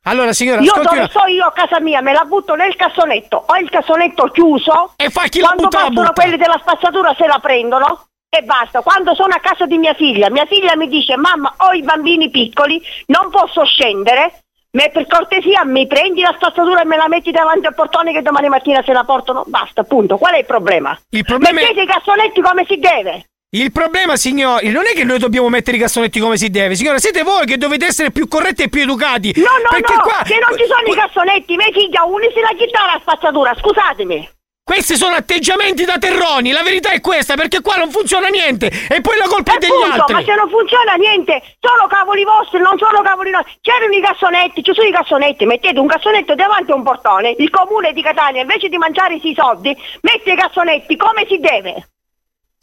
Allora, signora, Io ascolti dove sto io a casa mia me la butto nel cassonetto, ho il cassonetto chiuso e fa chi la quando butta, la passano butta. quelli della spazzatura se la prendono e basta. Quando sono a casa di mia figlia, mia figlia mi dice mamma ho i bambini piccoli, non posso scendere, ma per cortesia mi prendi la spazzatura e me la metti davanti al portone che domani mattina se la portano, basta, punto. Qual è il problema? Il problema è- Mettete i cassonetti come si deve. Il problema, signori, non è che noi dobbiamo mettere i cassonetti come si deve, signora, siete voi che dovete essere più corretti e più educati. No, no, perché no, qua che non ci sono i cassonetti, mia figlia unisi la chitarra la spazzatura, scusatemi. Questi sono atteggiamenti da terroni, la verità è questa, perché qua non funziona niente e poi la colpa è degli Appunto, altri. ma se non funziona niente, sono cavoli vostri, non sono cavoli nostri. C'erano i cassonetti, ci sono i cassonetti, mettete un cassonetto davanti a un portone, il comune di Catania invece di mangiare i soldi, mette i cassonetti come si deve.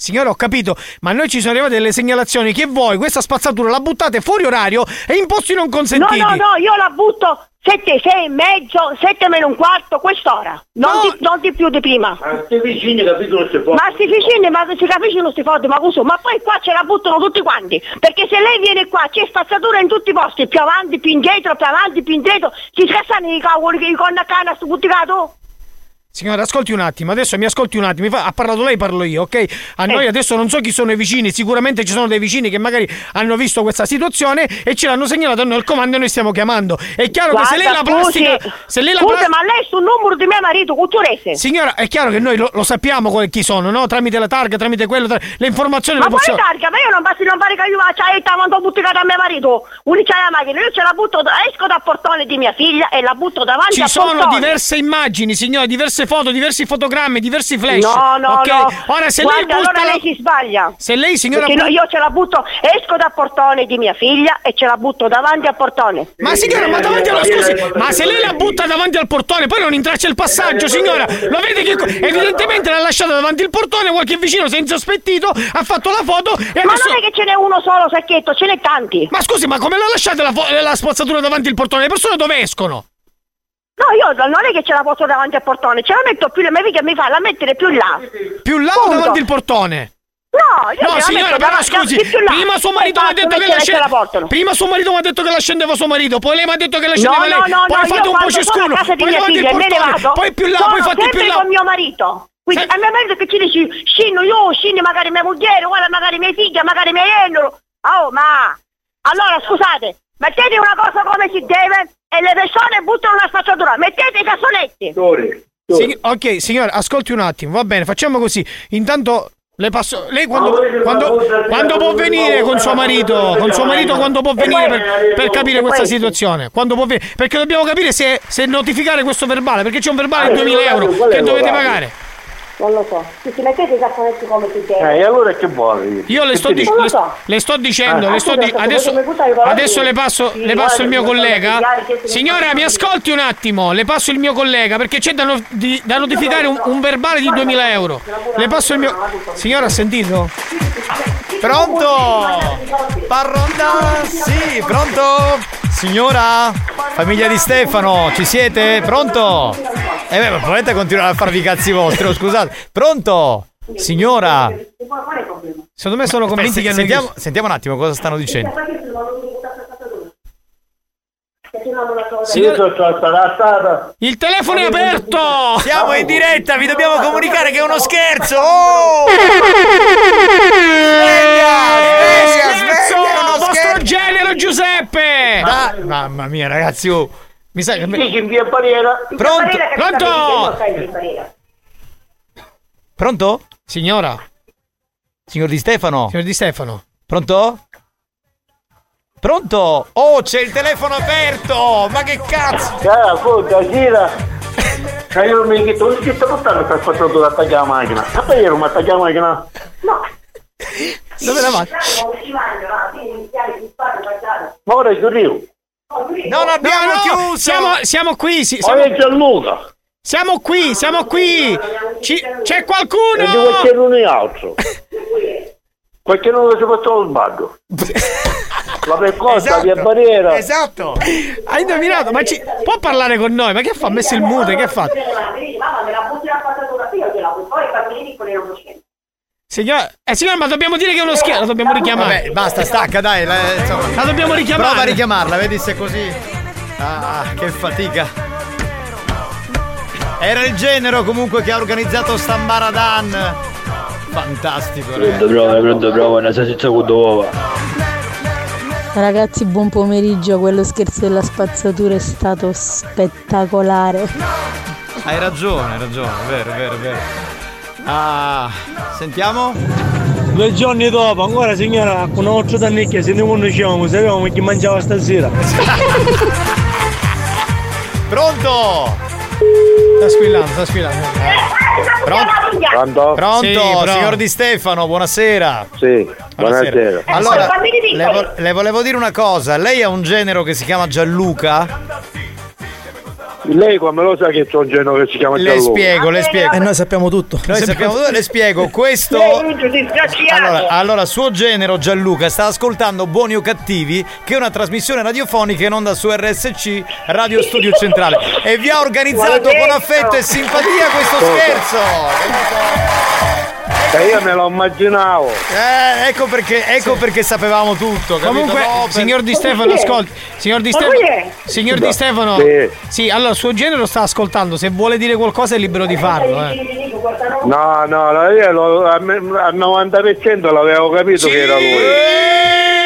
Signora, ho capito, ma noi ci sono arrivate delle segnalazioni che voi questa spazzatura la buttate fuori orario e in posti non No, consentiti. no, no, io la butto 7, 6 e mezzo, 7 meno un quarto, quest'ora. Non, di, non di più di prima. Ma sti vicini capito non si può. Ma sti vicini, ma si capisce non si fotte, ma così, ma poi qua ce la buttano tutti quanti. Perché se lei viene qua c'è spazzatura in tutti i posti, più avanti, più indietro, più avanti, più indietro, si scassano i cavoli che i conna canna sto butticato. Signora, ascolti un attimo, adesso mi ascolti un attimo. Ha parlato lei, parlo io, ok? A noi Eh. adesso non so chi sono i vicini, sicuramente ci sono dei vicini che magari hanno visto questa situazione e ce l'hanno segnalato a noi al comando e noi stiamo chiamando. È chiaro che se lei la Guarda, scusi, plastica. Se lei la scusi, pla- ma lei sul numero di mio marito, Cucciurese. Signora, è chiaro che noi lo, lo sappiamo chi sono, no? Tramite la targa, tramite quello, tra- le informazioni Ma le poi possiamo. targa, ma io non basti non fare che io faccia e quando buttata a mio marito. Unica la macchina, io ce la butto, esco dal portone di mia figlia e la butto davanti Ci sono portone. diverse immagini, signora, diverse foto, diversi fotogrammi, diversi flash. No, no, ok? no. Ora se Guarda, lei butta allora la- lei si sbaglia. Se lei, signora, Perché no, io ce la butto, esco dal portone di mia figlia e ce la butto davanti al portone. Ma signora, ma davanti allo scusi, ma se lei la butta davanti al portone, poi non intraccia il passaggio, signora. Lo vede che evidentemente l'ha lasciata davanti al portone, qualche vicino si è insospettito, ha fatto la foto e Ma adesso non è che ce n'è uno solo sacchetto, ce n'è tanti. Ma scusi, ma come l'ha lasciata la, fo- la spazzatura davanti al portone? Le persone dove escono? No, io non è che ce la posso davanti al portone, ce la metto più mia figlia mi fa la mettere più là. Più là o Punto. davanti al portone? No, io No, signora, però davanti- scusi, là. prima suo marito mi ha detto che la ce la scende- portano. Prima suo marito mi ha detto che la scendeva suo marito, poi lei mi ha detto che la No, scendeva no, lei. no, poi no, fate un po' ciascuno, poi davanti al ne portone, poi più là, sono poi fate più là. con mio marito. Quindi a mio marito che ci dici, scendo io, scende magari mia moglie, guarda magari mia figlia, magari mia genero. Oh, ma... Allora, scusate, mettete una cosa come si deve e le persone buttano una spazzatura, mettete i cassonetti. Sig- ok, signora, ascolti un attimo, va bene, facciamo così. Intanto le passo. Lei quando, quando, quando può venire con suo marito? Con suo marito quando può venire per, per capire questa situazione? Quando può venire? Perché dobbiamo capire se, se notificare questo verbale, perché c'è un verbale di 2000 euro che dovete pagare. Non lo so. Sì, sì, mettete i cassonetti come si deve. Eh, e allora che vuoi? Io le sto, dic- le, le sto dicendo, Ah, le sto di- adesso, adesso le passo, Sì, le passo il mio collega. Signora, mi ascolti un attimo, le passo il mio collega perché c'è da, no- di- da notificare un, un verbale di 2000 euro. Le passo il mio. Signora, ha sentito? Pronto? Parronda? Sì, pronto? Signora? Famiglia di Stefano, ci siete? Pronto? Eh beh, ma probabilmente continuare a farvi i cazzi vostri, oh, scusate. Pronto? Signora? Secondo me sono convinti che sentiamo, sentiamo un attimo cosa stanno dicendo. Io sono stata Il telefono è aperto! Siamo in diretta, vi dobbiamo comunicare che è uno scherzo! Oh! <laughs> Sveglia! Genero Giuseppe! Da- mamma mia, ragazzi, oh. mi sa che. in via Barriera. Pronto? Pronto? Pronto? Signora? Signor Di Stefano? Signor Di Stefano? Pronto? Pronto? Oh, c'è il telefono aperto! Ma che cazzo! Ah, puta, gira. Ma io mi chiedo, non ci sta portando per fatto da attaccare la macchina. Ma poi io non mi attaccare la macchina. Dove la macchina? Ma ora è chiuso. Non abbiamo No, no, chiuso! Siamo, siamo qui, Ma siamo, è Gianluca. siamo qui, siamo qui! Ci- c'è E di qualcuno? qualcuno altro. <laughs> Qualcuno che si fa lo sbaglio. La percossa, Esatto. via barriera. Esatto. Hai indovinato? Ma ci... può parlare con noi? Ma che fa? Ha messo il mute, che fa? Mamma, me la butti la spazzatura, io gliela butto, poi i bambini piccoli non lo scendono. Signor... Eh signor, ma dobbiamo dire che è uno scherzo, la dobbiamo richiamare. Vabbè, basta, stacca, dai. la- insomma. La dobbiamo richiamare. Prova a richiamarla, vedi se è così. Ah, che fatica. Era il genero comunque che ha organizzato Stambaradan. Fantastico, Pronto, ragazzi. prova, pronto, prova, una salsiccia con uova. Ragazzi, buon pomeriggio. Quello scherzo della spazzatura è stato spettacolare. Hai ragione, hai ragione, è vero, è vero, è vero. Ah, sentiamo? Due giorni dopo, ancora signora, con un altro tannicchia, se ne conosciamo, sapevamo chi mangiava stasera. <laughs> Pronto? Sta squillando, sta squillando. Pronto? Pronto? Pronto, Sì, pronto. signor Di Stefano, buonasera. Sì, buonasera. Allora, le, vo- le volevo dire una cosa. Lei ha un genero che si chiama Gianluca? Lei come lo sa che c'è un genere che si chiama Le Gianluca? spiego, le spiego. E noi sappiamo tutto. Noi sappiamo dove le spiego. Questo. Allora, allora, suo genero Gianluca sta ascoltando Buoni o Cattivi, che è una trasmissione radiofonica in onda su RSC Radio Studio Centrale. E vi ha organizzato con affetto e simpatia questo scherzo. E io me lo immaginavo. Eh, ecco perché, ecco perché sapevamo tutto. capito? Comunque, No, per- signor Di <laughs> Stefano, ascolti. Signor Di Stefano. Signor Di Stefano. Sì. Sì, allora il suo genero sta ascoltando. Se vuole dire qualcosa è libero di farlo, eh. No, no, io lo- al 90% l'avevo capito che era lui.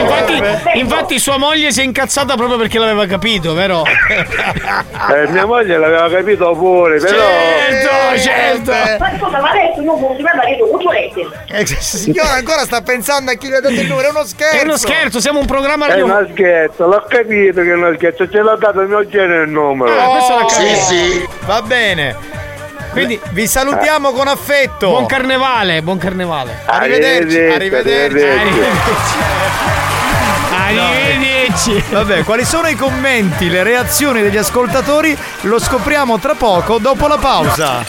Infatti, infatti, infatti sua moglie si è incazzata proprio perché l'aveva capito, vero? Eh, mia moglie l'aveva capito pure, però. Certo, certo. Ma scusa, ma adesso non può marito, tu volete? Eh, signora ancora sta pensando a chi le ha dato il numero, è uno scherzo. È uno scherzo, siamo un programma È radio. una scherzo, l'ho capito che è una scherzo, ce l'ha dato il mio genere il numero. Ah, questo l'ha capito. Sì, sì. Va bene. Quindi vi salutiamo con affetto. Buon carnevale, buon carnevale. Arrivederci, arrivederci. Arrivederci. Vabbè, quali sono i commenti, le reazioni degli ascoltatori? Lo scopriamo tra poco dopo la pausa.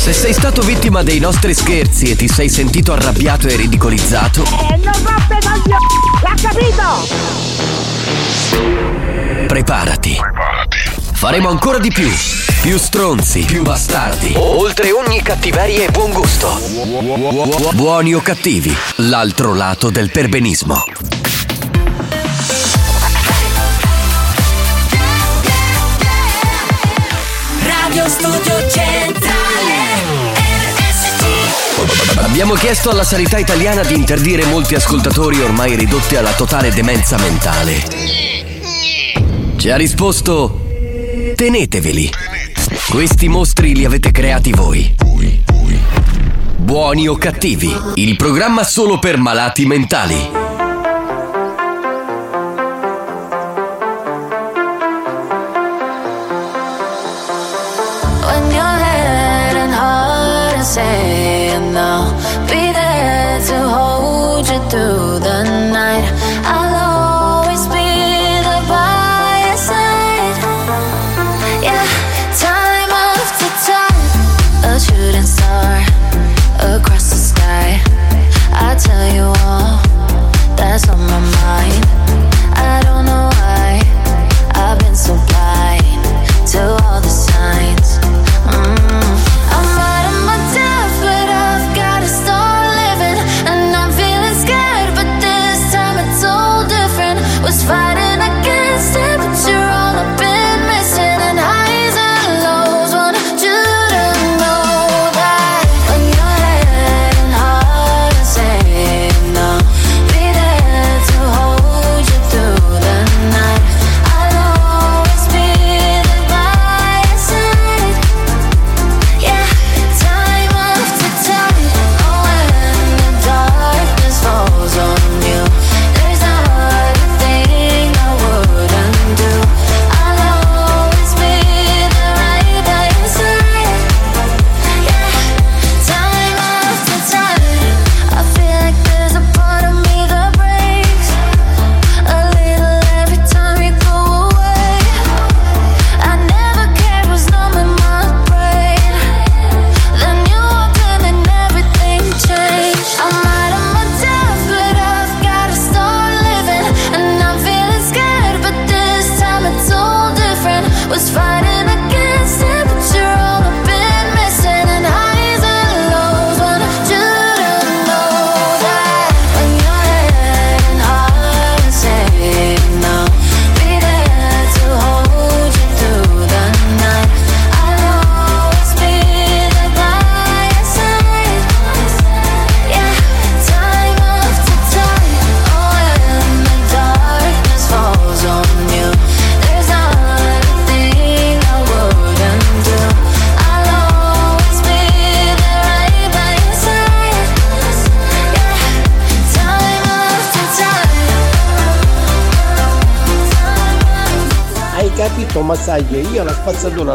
Se sei stato vittima dei nostri scherzi e ti sei sentito arrabbiato e ridicolizzato, Eh, non roppe coglioni! L'ha capito! preparati. Faremo ancora di più. Più stronzi, più bastardi. Oltre ogni cattiveria e buon gusto. Buoni o cattivi, l'altro lato del perbenismo. Radio Studio Centrale Abbiamo chiesto alla sanità italiana di interdire molti ascoltatori ormai ridotti alla totale demenza mentale. Ci ha risposto: teneteveli. Questi mostri li avete creati voi. Buoni o cattivi, il programma solo per malati mentali.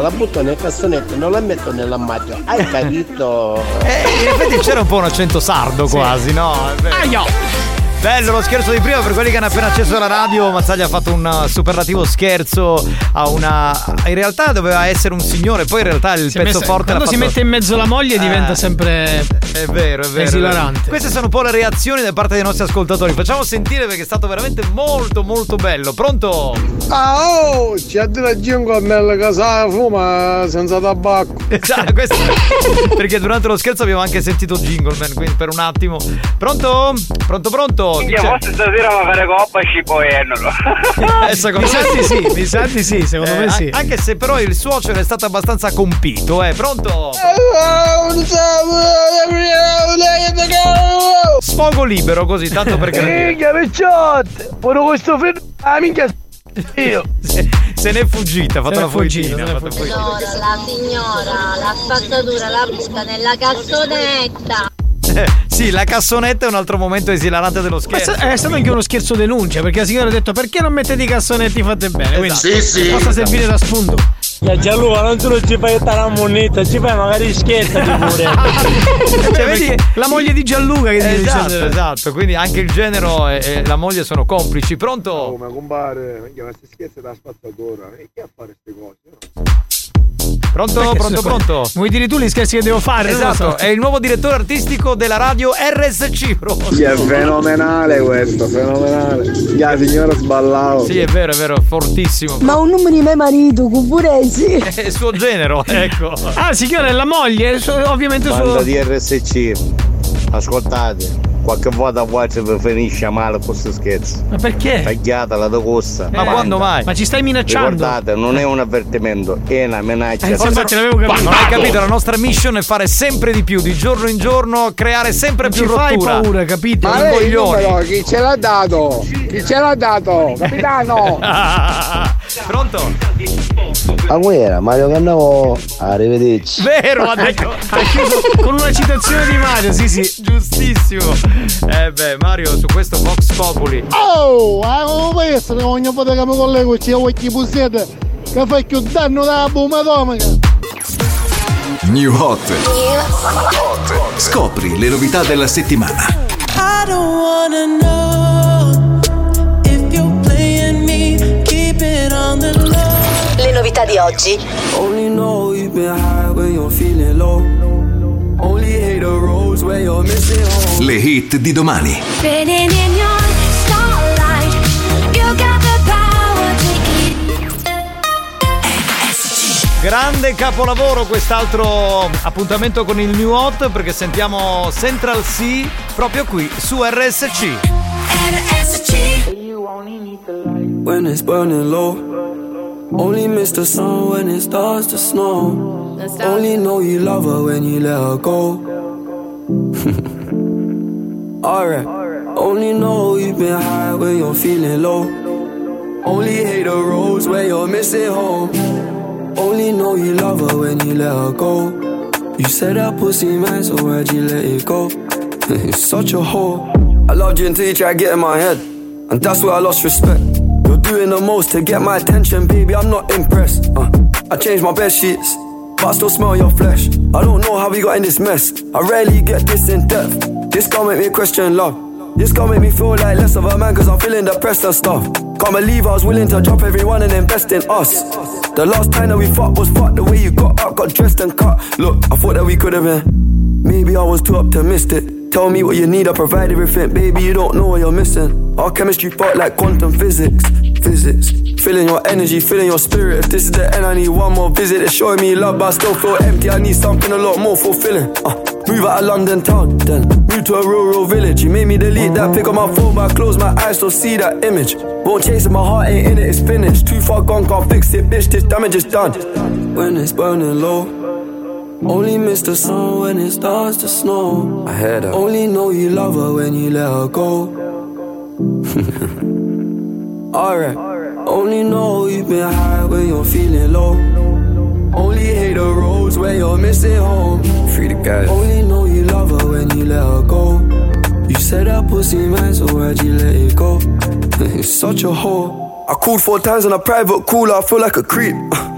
La spazzatura la butto nel cassonetto e non la metto nell'armadio. Hai capito? Eh, in effetti c'era un po' un accento sardo quasi, no? Vero. Bello lo scherzo di prima per quelli che hanno appena acceso la radio. Mazzaglia ha fatto un superlativo scherzo a una. In realtà doveva essere un signore, poi in realtà il Si pezzo messa- forte quando si fatto- mette in mezzo la moglie Eh, diventa sempre È vero, è vero. esilarante. è. Queste sono un po' le reazioni da parte dei nostri ascoltatori. Facciamo sentire perché è stato veramente molto, molto bello. Pronto? Ah oh, c'è della gente a me casa fuma senza tabacco. <laughs> Esatto, questo perché durante lo scherzo abbiamo anche sentito Jingle Man, quindi per un attimo. Pronto? Pronto, pronto? Minchia, forse stasera va a fare coppa e scipoiennolo. Eh, secondo Mi sa me di sì, mi sa di sì, secondo Eh, me sì. an- Anche se però il suocero è stato abbastanza compito, eh. Pronto? Sfogo libero così, tanto perché. <laughs> Minchia, picciotte! Pure questo film. Ah, minchia. Io. se, se n'è fuggita, ha fatto la fuggita, fatto la signora la spazzatura la butta nella cassonetta. Eh, <laughs> sì, la cassonetta è un altro momento esilarante dello Ma scherzo. è stato anche uno scherzo denuncia perché la signora ha detto perché non mettete i cassonetti fate bene. Quindi Sì, sì. Possa servire da spunto. Ya Gianluca, non solo ci fai stare la moneta, ci fai magari scherzati <laughs> pure. Cioè, vedi la moglie di Gianluca che ti Esatto, dice esatto. Quindi anche il genero e, e la moglie sono complici. Pronto? ma compare, minchia, ma si scherza da spazzatura. E chi a fare queste cose? Pronto, Perché pronto, pronto. Vuoi dire tu gli scherzi che devo fare? Esatto, so. è il nuovo direttore artistico della radio RSC. Sì, è fenomenale questo, fenomenale. Ya, signora sballavo. Sì, è vero, è vero, fortissimo. Ma un numero di mio marito, Cupuresi. <laughs> È il suo genero, <laughs> ecco. Ah, signora è la moglie, ovviamente Banda suo. di RSC, ascoltate, qualche volta a WhatsApp finisce male questo scherzo. Ma perché? Tagliata la docossa. Ma quando mai? Ma ci stai minacciando? Ricordate, non è un avvertimento, è una minaccia. Eh, sì, infatti l'avevo capito. Non hai capito, la nostra mission è fare sempre di più, di giorno in giorno, creare sempre più ci fai rottura. paura, capito? Ma lei numero, chi ce l'ha dato? Chi ce l'ha dato? Capitano! <laughs> Pronto? A guerra, Mario Cannavo, arrivederci. Vero, ha detto. Ha chiuso con una citazione di Mario, sì, sì. Giustissimo. Eh beh, Mario, su questo Vox Populi. Oh, come può essere che ogni volta che mi collego ci occhi pusete che fai più danno da bomba atomica? New Hot. Scopri le novità della settimana. I don't wanna know Le novità di oggi. Only know you've been high when you're feeling low. Only hate the roads where you're missing home. Le hit di domani. Spinning in your starlight. You got the power to eat. Grande capolavoro quest'altro appuntamento con il New Hot perché sentiamo Central C proprio qui su RSC. When it's burning low. Only miss the sun when it starts to snow. Only know you love her when you let her go. <laughs> Alright. Only know you've been high when you're feeling low. Only hate the roads where you're missing home. Only know you love her when you let her go. You said that pussy man, so why'd you let it go? <laughs> You're such a whore. I loved you until you tried to get in my head. And that's where I lost respect. Doing the most to get my attention, baby. I'm not impressed. Uh, I changed my bed sheets, but I still smell your flesh. I don't know how we got in this mess. I rarely get this in depth. This gon' make me question love. This gon' make me feel like less of a man, cause I'm feeling depressed and stuff. Can't believe I was willing to drop everyone and invest in us. The last time that we fucked was fucked the way you got up, got dressed and cut. Look, I thought that we could have been. Maybe I was too optimistic. Tell me what you need, I provide everything. Baby, you don't know what you're missing. Our chemistry fought like quantum physics. Visits. Feeling your energy, feeling your spirit. If this is the end, I need one more visit. It's showing me love, but I still feel empty. I need something a lot more fulfilling. Uh, move out of London town, then move to a rural village. You made me delete that pick on my phone, but I close my eyes, still see that image. Won't chase it, my heart ain't in it, it's finished. Too far gone, can't fix it, bitch. This damage is done. When it's burning low. Only miss the sun when it starts to snow. I heard her. Only know you love her when you let her go. <laughs> Alright. Only know you've been high when you're feeling low. Only hate the roads where you're missing home. Free the guys. Only know you love her when you let her go. You said that pussy man, so why'd you let it go? <laughs> it's such a whore. I called four times on a private cooler, I feel like a creep. <laughs>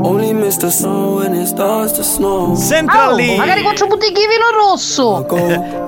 Only miss the sun when it starts to snow. Central lì. Magari quattro bottiglie di vino rosso.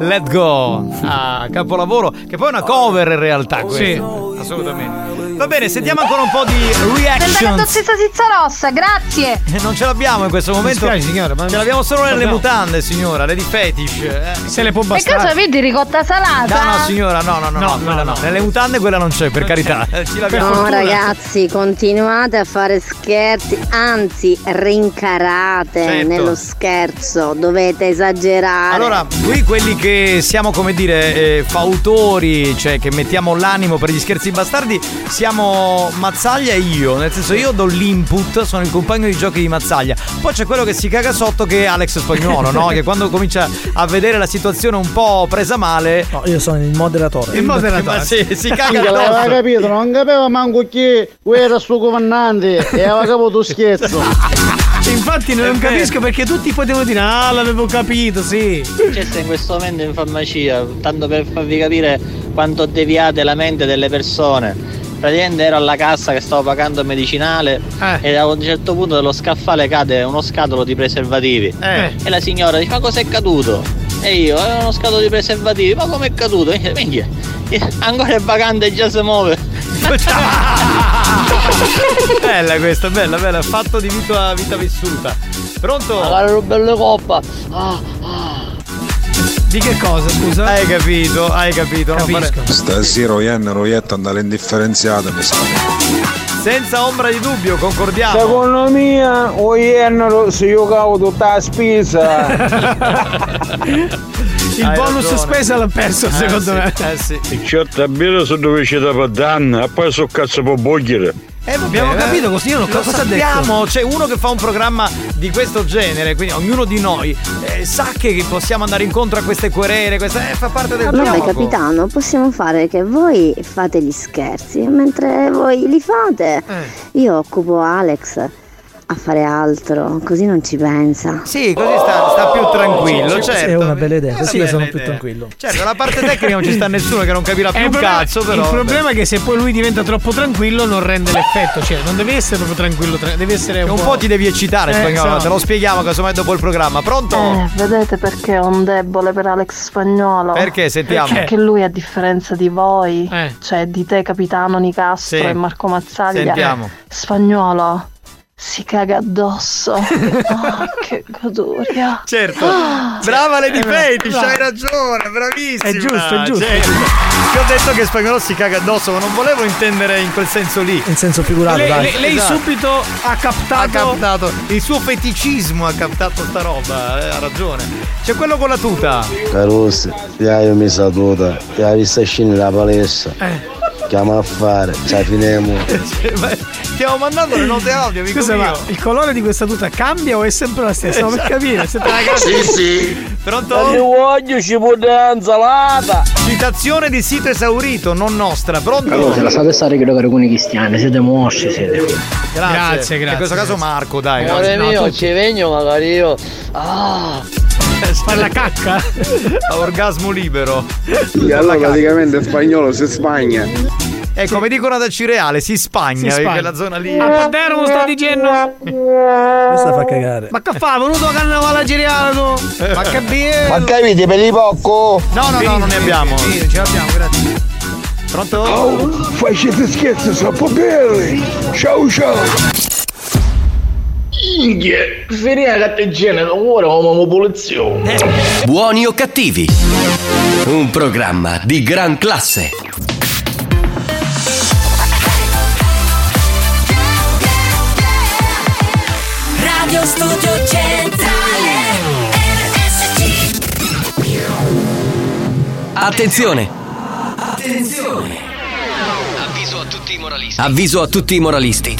Let go. Ah, capolavoro. Che poi è una cover in realtà. Sì. questo. assolutamente. Va bene, sentiamo ancora un po' di Sembra reaction. dozzezza zizza rossa, grazie. Eh, Non ce l'abbiamo in questo momento. dispiace, signora, ma- Ce l'abbiamo solo nelle Guardiamo. mutande, signora, le di fetish. eh. Se le può E cosa avete ricotta salata? No, no, signora, no, no, no, no, quella no. Nelle mutande quella non c'è, per carità. Eh, Ci l'abbiamo. No ragazzi, continuate a fare scherzi, anzi rincarate Certo. nello scherzo, dovete esagerare. Allora, qui quelli che siamo, come dire, eh, fautori, cioè che mettiamo l'animo per gli scherzi bastardi, siamo Mazzaglia e io. Nel senso, io do l'input, sono il compagno di giochi di Mazzaglia. Poi c'è quello che si caga sotto che è Alex Spagnuolo, no? <laughs> Che quando comincia a vedere la situazione un po' presa male. No, io sono il moderatore. Il moderatore. Sì, si caga addosso. capito, non capiva manco chi era il suo comandante e aveva capito scherzo. <laughs> Infatti non capisco perché tutti potevano dire ah l'avevo capito, sì. C'è in questo momento in farmacia, tanto per farvi capire quanto deviate la mente delle persone. Praticamente ero alla cassa che stavo pagando il medicinale e a un certo punto dallo scaffale cade uno scatolo di preservativi. Eh. E la signora dice ma cos'è caduto? E io, è uno scatolo di preservativi, ma com'è caduto? E minchia, ancora è vacante e già si muove. <laughs> <laughs> <laughs> bella questa, bella, bella. Fatto di vita, vita vissuta. Pronto? Una bella coppa. Di che cosa, scusa? Hai capito, hai capito. Fare- Stasera Ian Roietta andare indifferenziata mi sa. Senza ombra di dubbio, concordiamo. Secondo me, o ieri se io cavo tutta la spesa. <laughs> Il Hai bonus ragione. spesa l'ha perso, Eh, secondo sì, me. Eh sì. Certo, è vero se dove c'è da danno, e poi so cazzo può bogliere. Eh, vabbè, Abbiamo eh, capito così, io non- lo cosa ha detto? sappiamo, c'è uno che fa un programma di questo genere, quindi ognuno di noi eh, sa che possiamo andare incontro a queste querele, questa, eh, fa parte del Vabbè gioco. capitano, possiamo fare che voi fate gli scherzi mentre voi li fate Eh. io occupo Alex a fare altro, così non ci pensa. Sì, così sta, sta più tranquillo, sì, certo. È una bella idea, È così io sono bella più idea. tranquillo. Certo, la parte tecnica non ci sta <laughs> nessuno che non capirà più il un problema- cazzo, però. Il problema è che se poi lui diventa troppo tranquillo non rende l'effetto, cioè non deve essere proprio tranquillo, tra- deve essere un, Un po' ti devi eccitare, Eh, spagnolo, so. te lo spieghiamo casomai dopo il programma. Pronto? Eh, vedete perché ho un debole per Alex Spagnolo? Perché? Sentiamo. Perché lui, a differenza di voi, Eh. cioè di te, capitano Nicastro Sì. e Marco Mazzaglia, Sentiamo. Spagnolo si caga addosso. Ah, <laughs> che goduria. Certo, Ah. brava Lady Eh, Fetish, brava. hai ragione, bravissima. È giusto, è giusto. Certo. Ti ho detto che spagnolo si caga addosso, ma non volevo intendere in quel senso lì. In senso figurato, Lei, dai. lei- lei Esatto. subito ha captato. Ha captato il suo feticismo, ha captato sta roba, eh, ha ragione. C'è quello con la tuta. Ti hai mi saluta, ti hai visto scendere la palestra. Eh. Chiama a fare, ci finiamo. <laughs> Stiamo mandando le note audio, amico Scusa, ma mio. il colore di questa tuta cambia o è sempre la stessa? Non per capire, se te la. Sì, sì. Pronto? voglio ci può dare insalata. Citazione di sito esaurito, non nostra. Pronto? Allora, se la state stare che giocare con i cristiani, siete mosci, siete. Grazie, Grazie, grazie, In questo caso Marco, dai. Amore mio, ci vengo magari io. Ah. <laughs> Parla cacca? Orgasmo libero. E allora praticamente in spagnolo si spagna. Eh, come dicono ad Cireale, si spagna, Si spagna. quella zona lì. A Padero non sta dicendo. Questa fa cagare. Ma che fa? Venuto a girare tu? Ma che bello! Ma capite per i poco? No, no, no, non ne abbiamo. Sì, ce l'abbiamo, grazie. Pronto? Oh, facete scherzi, sono belli. Ciao ciao. Inghie, finire la catteggina, ora come popolazione. Buoni o cattivi? Un programma di gran classe. Radio Studio Centrale Attenzione! Attenzione! Avviso a tutti i moralisti. Avviso a tutti i moralisti.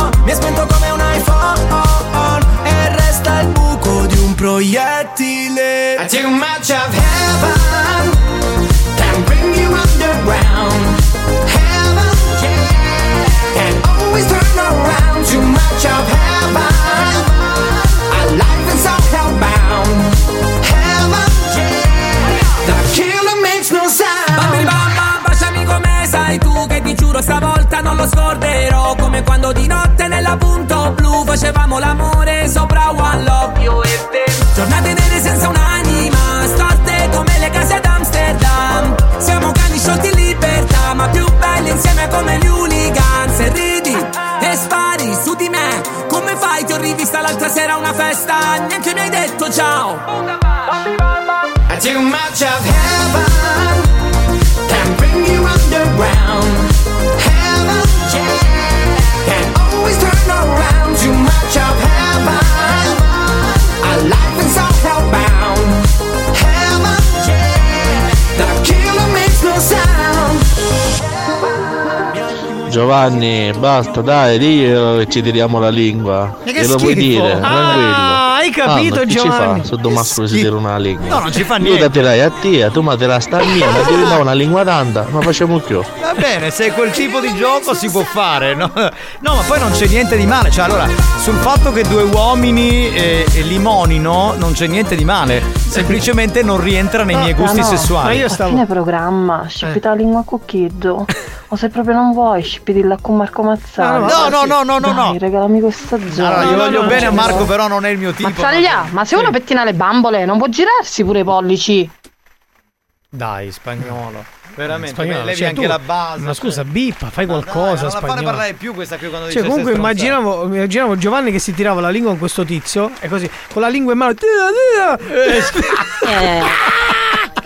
Mi ha spento come un iPhone E resta il buco di un proiettile. I too much of heaven Can bring you underground. Heaven, yeah Can always turn around. Too much of heaven Our life is all hellbound Heaven, yeah The killer makes no sound. Bambini bamba, baciami come sai tu Che ti giuro stavolta non lo scorderò. Come quando di blu Facevamo l'amore sopra One Love. Io e te. Giornate nere senza un'anima Storte come le case ad Amsterdam Siamo cani sciolti in libertà Ma più belli insieme come gli hooligans. E ridi e spari su di me Come fai? Ti ho rivista l'altra sera a una festa Neanche mi hai detto ciao. I too much of heaven Giovanni, basta, dai, diglielo che ci tiriamo la lingua. Ma che Glielo puoi schifo. dire, Ah, tranquillo. hai capito, che Giovanni? ci fa se Domastro si tira una lingua? No, non ci fa Io niente. da tirai a te, tu ma te la sta a mia, ma ti ridà una lingua tanta, ma facciamo più. Va bene, se quel tipo di gioco si può fare, no? No, ma poi non c'è niente di male. Cioè, allora, sul fatto che due uomini eh, limonino non c'è niente di male. Semplicemente non rientra nei miei gusti no, sessuali. A fine programma, scippita la lingua cucchietto. <laughs> O se proprio non vuoi, scippitilla con Marco Mazzaglia. No, no, no, no, no, Dai, no. regalami questa zona. Allora, io voglio bene a Marco, però non è il mio tipo. Mazzaglia, ma se uno pettina le bambole, non può girarsi pure i pollici. Dai, spagnolo. Veramente, Spagnolo, levi cioè, anche tu- la base. Ma scusa, bippa, fai dai, qualcosa. non la fare parlare più questa qui quando Cioè, dice comunque immaginavo, immaginavo Giovanni che si tirava la lingua con questo tizio e così, con la lingua in mano. tira, <laughs> tira.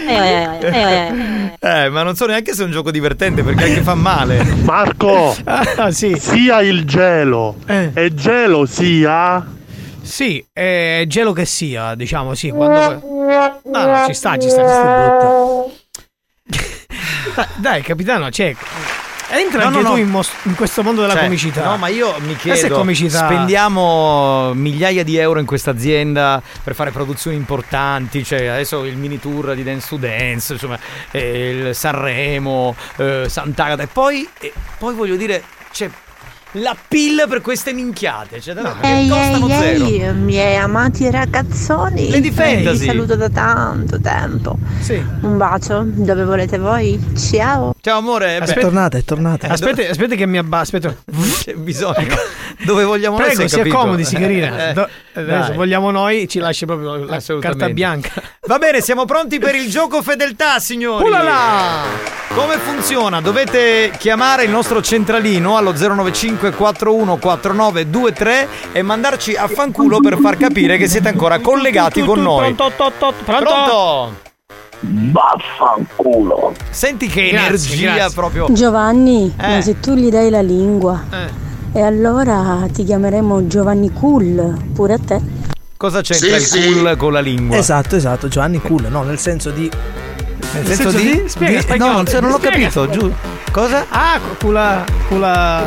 <laughs> Eh, ma non so neanche se è un gioco divertente perché anche fa male. Marco, <laughs> Ah, sì. sia il gelo e gelo sia. Sì, è gelo che sia, diciamo, sì. Quando... No, no, ci sta, ci sta, ci sta. Dai, <laughs> Dai, capitano, cioè. Entra No, anche no, tu no. In, mos- in questo mondo della Cioè, comicità. No, ma io mi chiedo, comicità. spendiamo migliaia di euro in questa azienda per fare produzioni importanti, cioè adesso il mini tour di Dance to Dance, insomma, eh, il Sanremo, eh, Sant'Agata e poi, e poi voglio dire, c'è la pill per queste minchiate, cioè che Ehi, costano ehi, zero. ehi, miei amati ragazzoni. Lady Fantasy. Vi saluto da tanto tempo. Sì. Un bacio, dove volete voi? Ciao. Ciao amore, È tornata, è tornata. Aspetta, aspetta che mi abba. Aspetta. c'è bisogno. Dove vogliamo noi, Prego, si è si capito? accomodi, signorina. Eh, Do- adesso vogliamo noi, ci lasci proprio la carta bianca. Va bene, siamo pronti per il gioco fedeltà, signori. Ulala! Come funziona? Dovete chiamare il nostro centralino allo 095 41 49 23 e mandarci a fanculo per far capire che siete ancora collegati con noi. Pronto, to, to, pronto? Pronto? Vaffanculo. Senti che Grazie, energia grazie. proprio. Giovanni, Eh. ma se tu gli dai la lingua, e allora ti chiameremo Giovanni Cool, pure a te. Cosa c'entra Sì, il sì. cool con la lingua? Esatto, esatto, Giovanni Cool, no, nel senso di... Nel senso di. Spiega, di- spiega, no, non so, non l'ho spiega. capito, giù. Cosa? Ah, cula. Cula.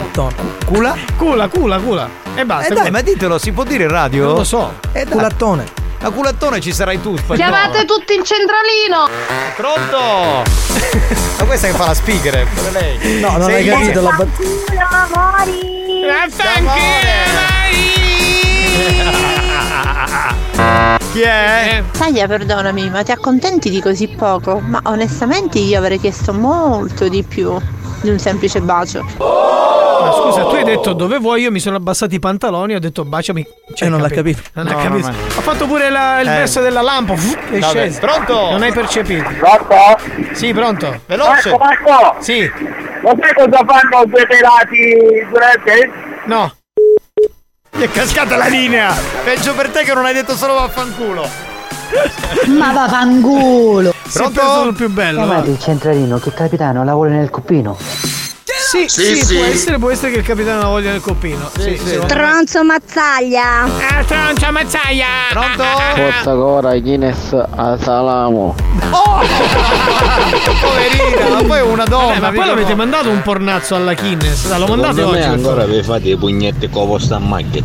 Cula? Cula, cula, cula. E basta. Eh dai, ma ditelo, si può dire in radio? Non lo so. Eh dai. Culattone. A culattone ci sarai tu, spagnolo. Chiamate tutti in centralino! Pronto? <laughs> Ma questa che fa la speaker, pure lei. No, non Sei hai capito la <laughs> Chi è? Taglia, perdonami, ma ti accontenti di così poco? Ma onestamente io avrei chiesto molto di più di un semplice bacio. Ma scusa, tu hai detto dove vuoi, io mi sono abbassato i pantaloni, ho detto baciami. Cioè, Eh, non l'ha capito. capito. Non No, ha capito. non Ho fatto pure la- il Eh. verso della lampo. È Vabbè, sceso. pronto? Non hai percepito. Pronto? Sì, pronto. Veloce. Marco, Marco! Sì. Lo sai cosa fanno due pelati durante? No. Ti è cascata la linea. Peggio per te che non hai detto solo vaffanculo. Ma vaffanculo! Preso il più bello. va. il centralino che il capitano lavora nel coppino. Sì, sì, Sì, sì. può essere, può essere che il capitano la voglia del coppino. Sì, sì. Tronzo mazzaglia. Ah, Francia mazzaia! Pronto? Forza Cora Guinness a Salamo. <laughs> Poverina, ma poi è una donna. Vabbè, ma poi l'avete mandato un pornazzo alla Guinness. Mandate Secondo oggi. ancora vi fate i pugnetti con vostra market.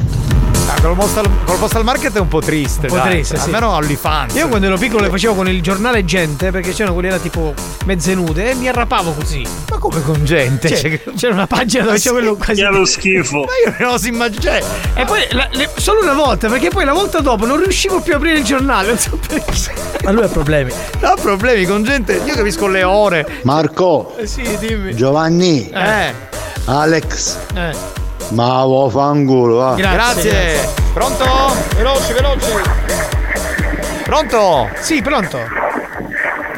Ah, col, postal, col postal market è un po' triste. Un po' dai. triste, sì. Almeno OnlyFans. Io quando ero piccolo le facevo con il giornale Gente perché c'erano quelli era tipo mezze nude e mi arrapavo così. Ma come con gente? Cioè, Cioè, c'era una pagina dove c'era quello quasi. Che lo schifo. Ma io non si immagino. E poi la- le- solo una volta, perché poi la volta dopo non riuscivo più a aprire il giornale. Non so perché. Ma lui ha problemi. Ha problemi con gente. Io capisco le ore. Marco, Eh sì, dimmi. Giovanni, Eh, Alex, Eh, ma vaffanculo, va. grazie. grazie. Pronto? Veloci, veloci. Pronto? Sì, pronto.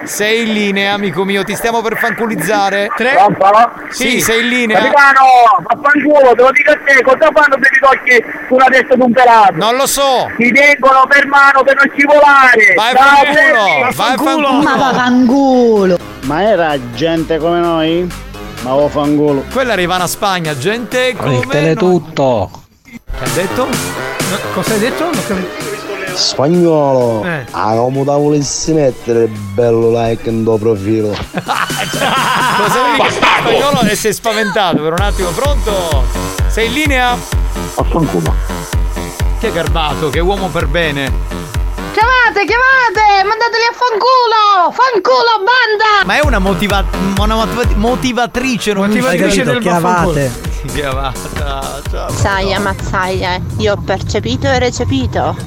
Sei in linea, amico mio, ti stiamo per fanculizzare. Tre. Pronto? Sì, sei in linea. Capitano, vaffanculo, te lo dico a te, cosa fanno se ti tocchi sulla testa di un pelato? Non lo so. Ti tengono per mano per non scivolare! Vai a fanculo. Vai a fanculo. Ma vaffanculo! Ma era gente come noi? Ma vaffanculo. Quella arriva a Spagna, gente come Il teletutto. Che ha detto? No, cosa hai detto? Non capito. Spagnolo, Eh. ah, come da volessi mettere bello like in tuo profilo. <laughs> Cosa vedi che spagnolo e è spaventato per un attimo. Pronto? Sei in linea? Vaffanculo. Che garbato, che uomo per bene. Chiamate, chiamate! Mandateli a fanculo! Fanculo, banda! Ma è una, motiva- una motiva- motivatrice, non Motivatrice capito? del Chiavate. Chiavata. Ciao. Mazzaia, mazzaia, io ho percepito e recepito.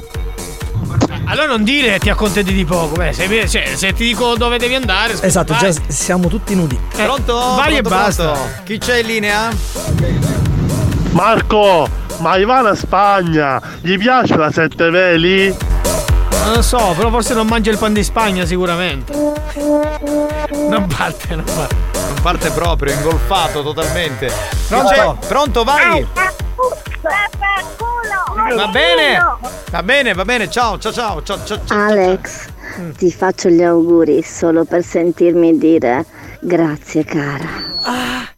Allora non dire ti accontenti di poco. Beh, se, cioè, se ti dico dove devi andare. scusa, Esatto, vai. già siamo tutti nudi. Eh, Pronto? Vai e basta. pronto? Chi c'è in linea? Marco, ma Ivana Spagna, gli piace la sette veli? Non lo so, però forse non mangia il pan di Spagna sicuramente. Non parte, non parte. Non parte proprio, è ingolfato totalmente. Pronto? c'è? Pronto, vai! Va bene! Va bene, va bene, ciao, ciao, ciao, ciao, ciao. ciao. Alex, ti faccio gli auguri solo per sentirmi dire grazie cara.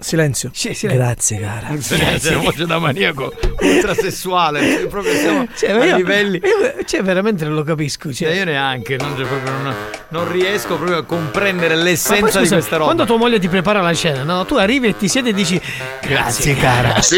Silenzio. Sì, silenzio. Grazie, cara. C'è una voce da maniaco ultrasessuale. <laughs> cioè, proprio siamo Cioè, a io- livelli. io- cioè, veramente non lo capisco. Cioè. Cioè, io neanche, non, cioè, proprio non, non riesco proprio a comprendere Ma poi, l'essenza di scusa, questa roba. Quando tua moglie ti prepara la cena, no? Tu arrivi e ti siedi e dici grazie cara. <laughs>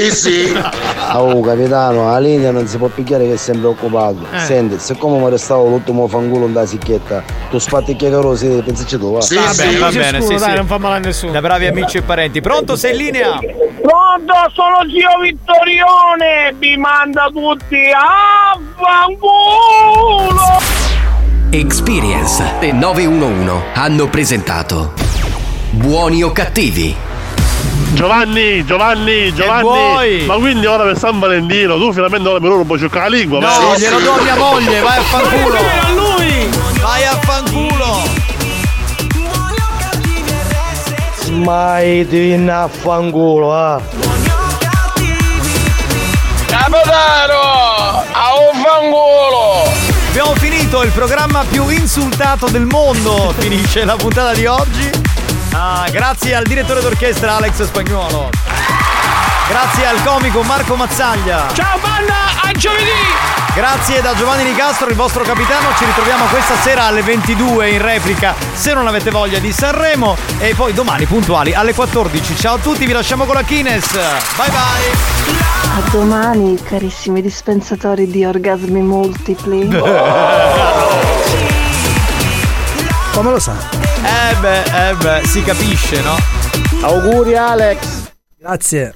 Oh capitano, la linea non si può picchiare che è sempre occupato. Eh. Senti, siccome mi restavo l'ultimo fanculo da sicchietta, tu spatti che caro si pensaci tu, va. va bene, va bene, sì, sì. non fa male a nessuno. Da bravi amici e parenti. Pronto, sei in linea? Pronto, sono zio Vittorione, vi manda tutti a fanculo! Experience e 911 hanno presentato Buoni o cattivi? Giovanni, Giovanni, Giovanni. vuoi? Ma quindi ora per San Valentino tu finalmente ora per loro puoi giocare la lingua? No, vai. glielo do a mia moglie, vai a fanculo. a lui! Vai a fanculo. Mai ti a fanculo, ah. Capitano, a un fanculo! Abbiamo finito il programma più insultato del mondo. <laughs> Finisce la puntata di oggi. Ah, grazie al direttore d'orchestra Alex Spagnuolo. Grazie al comico Marco Mazzaglia. Ciao banda, a giovedì! Grazie da Giovanni Nicastro, il vostro capitano. Ci ritroviamo questa sera alle 22 in replica, se non avete voglia di Sanremo. E poi domani puntuali alle 14. Ciao a tutti, vi lasciamo con la Kines. Bye bye. A domani, carissimi dispensatori di orgasmi multipli. <laughs> Come lo sa? Eh beh, eh beh, si capisce, no? Auguri Alex. Grazie.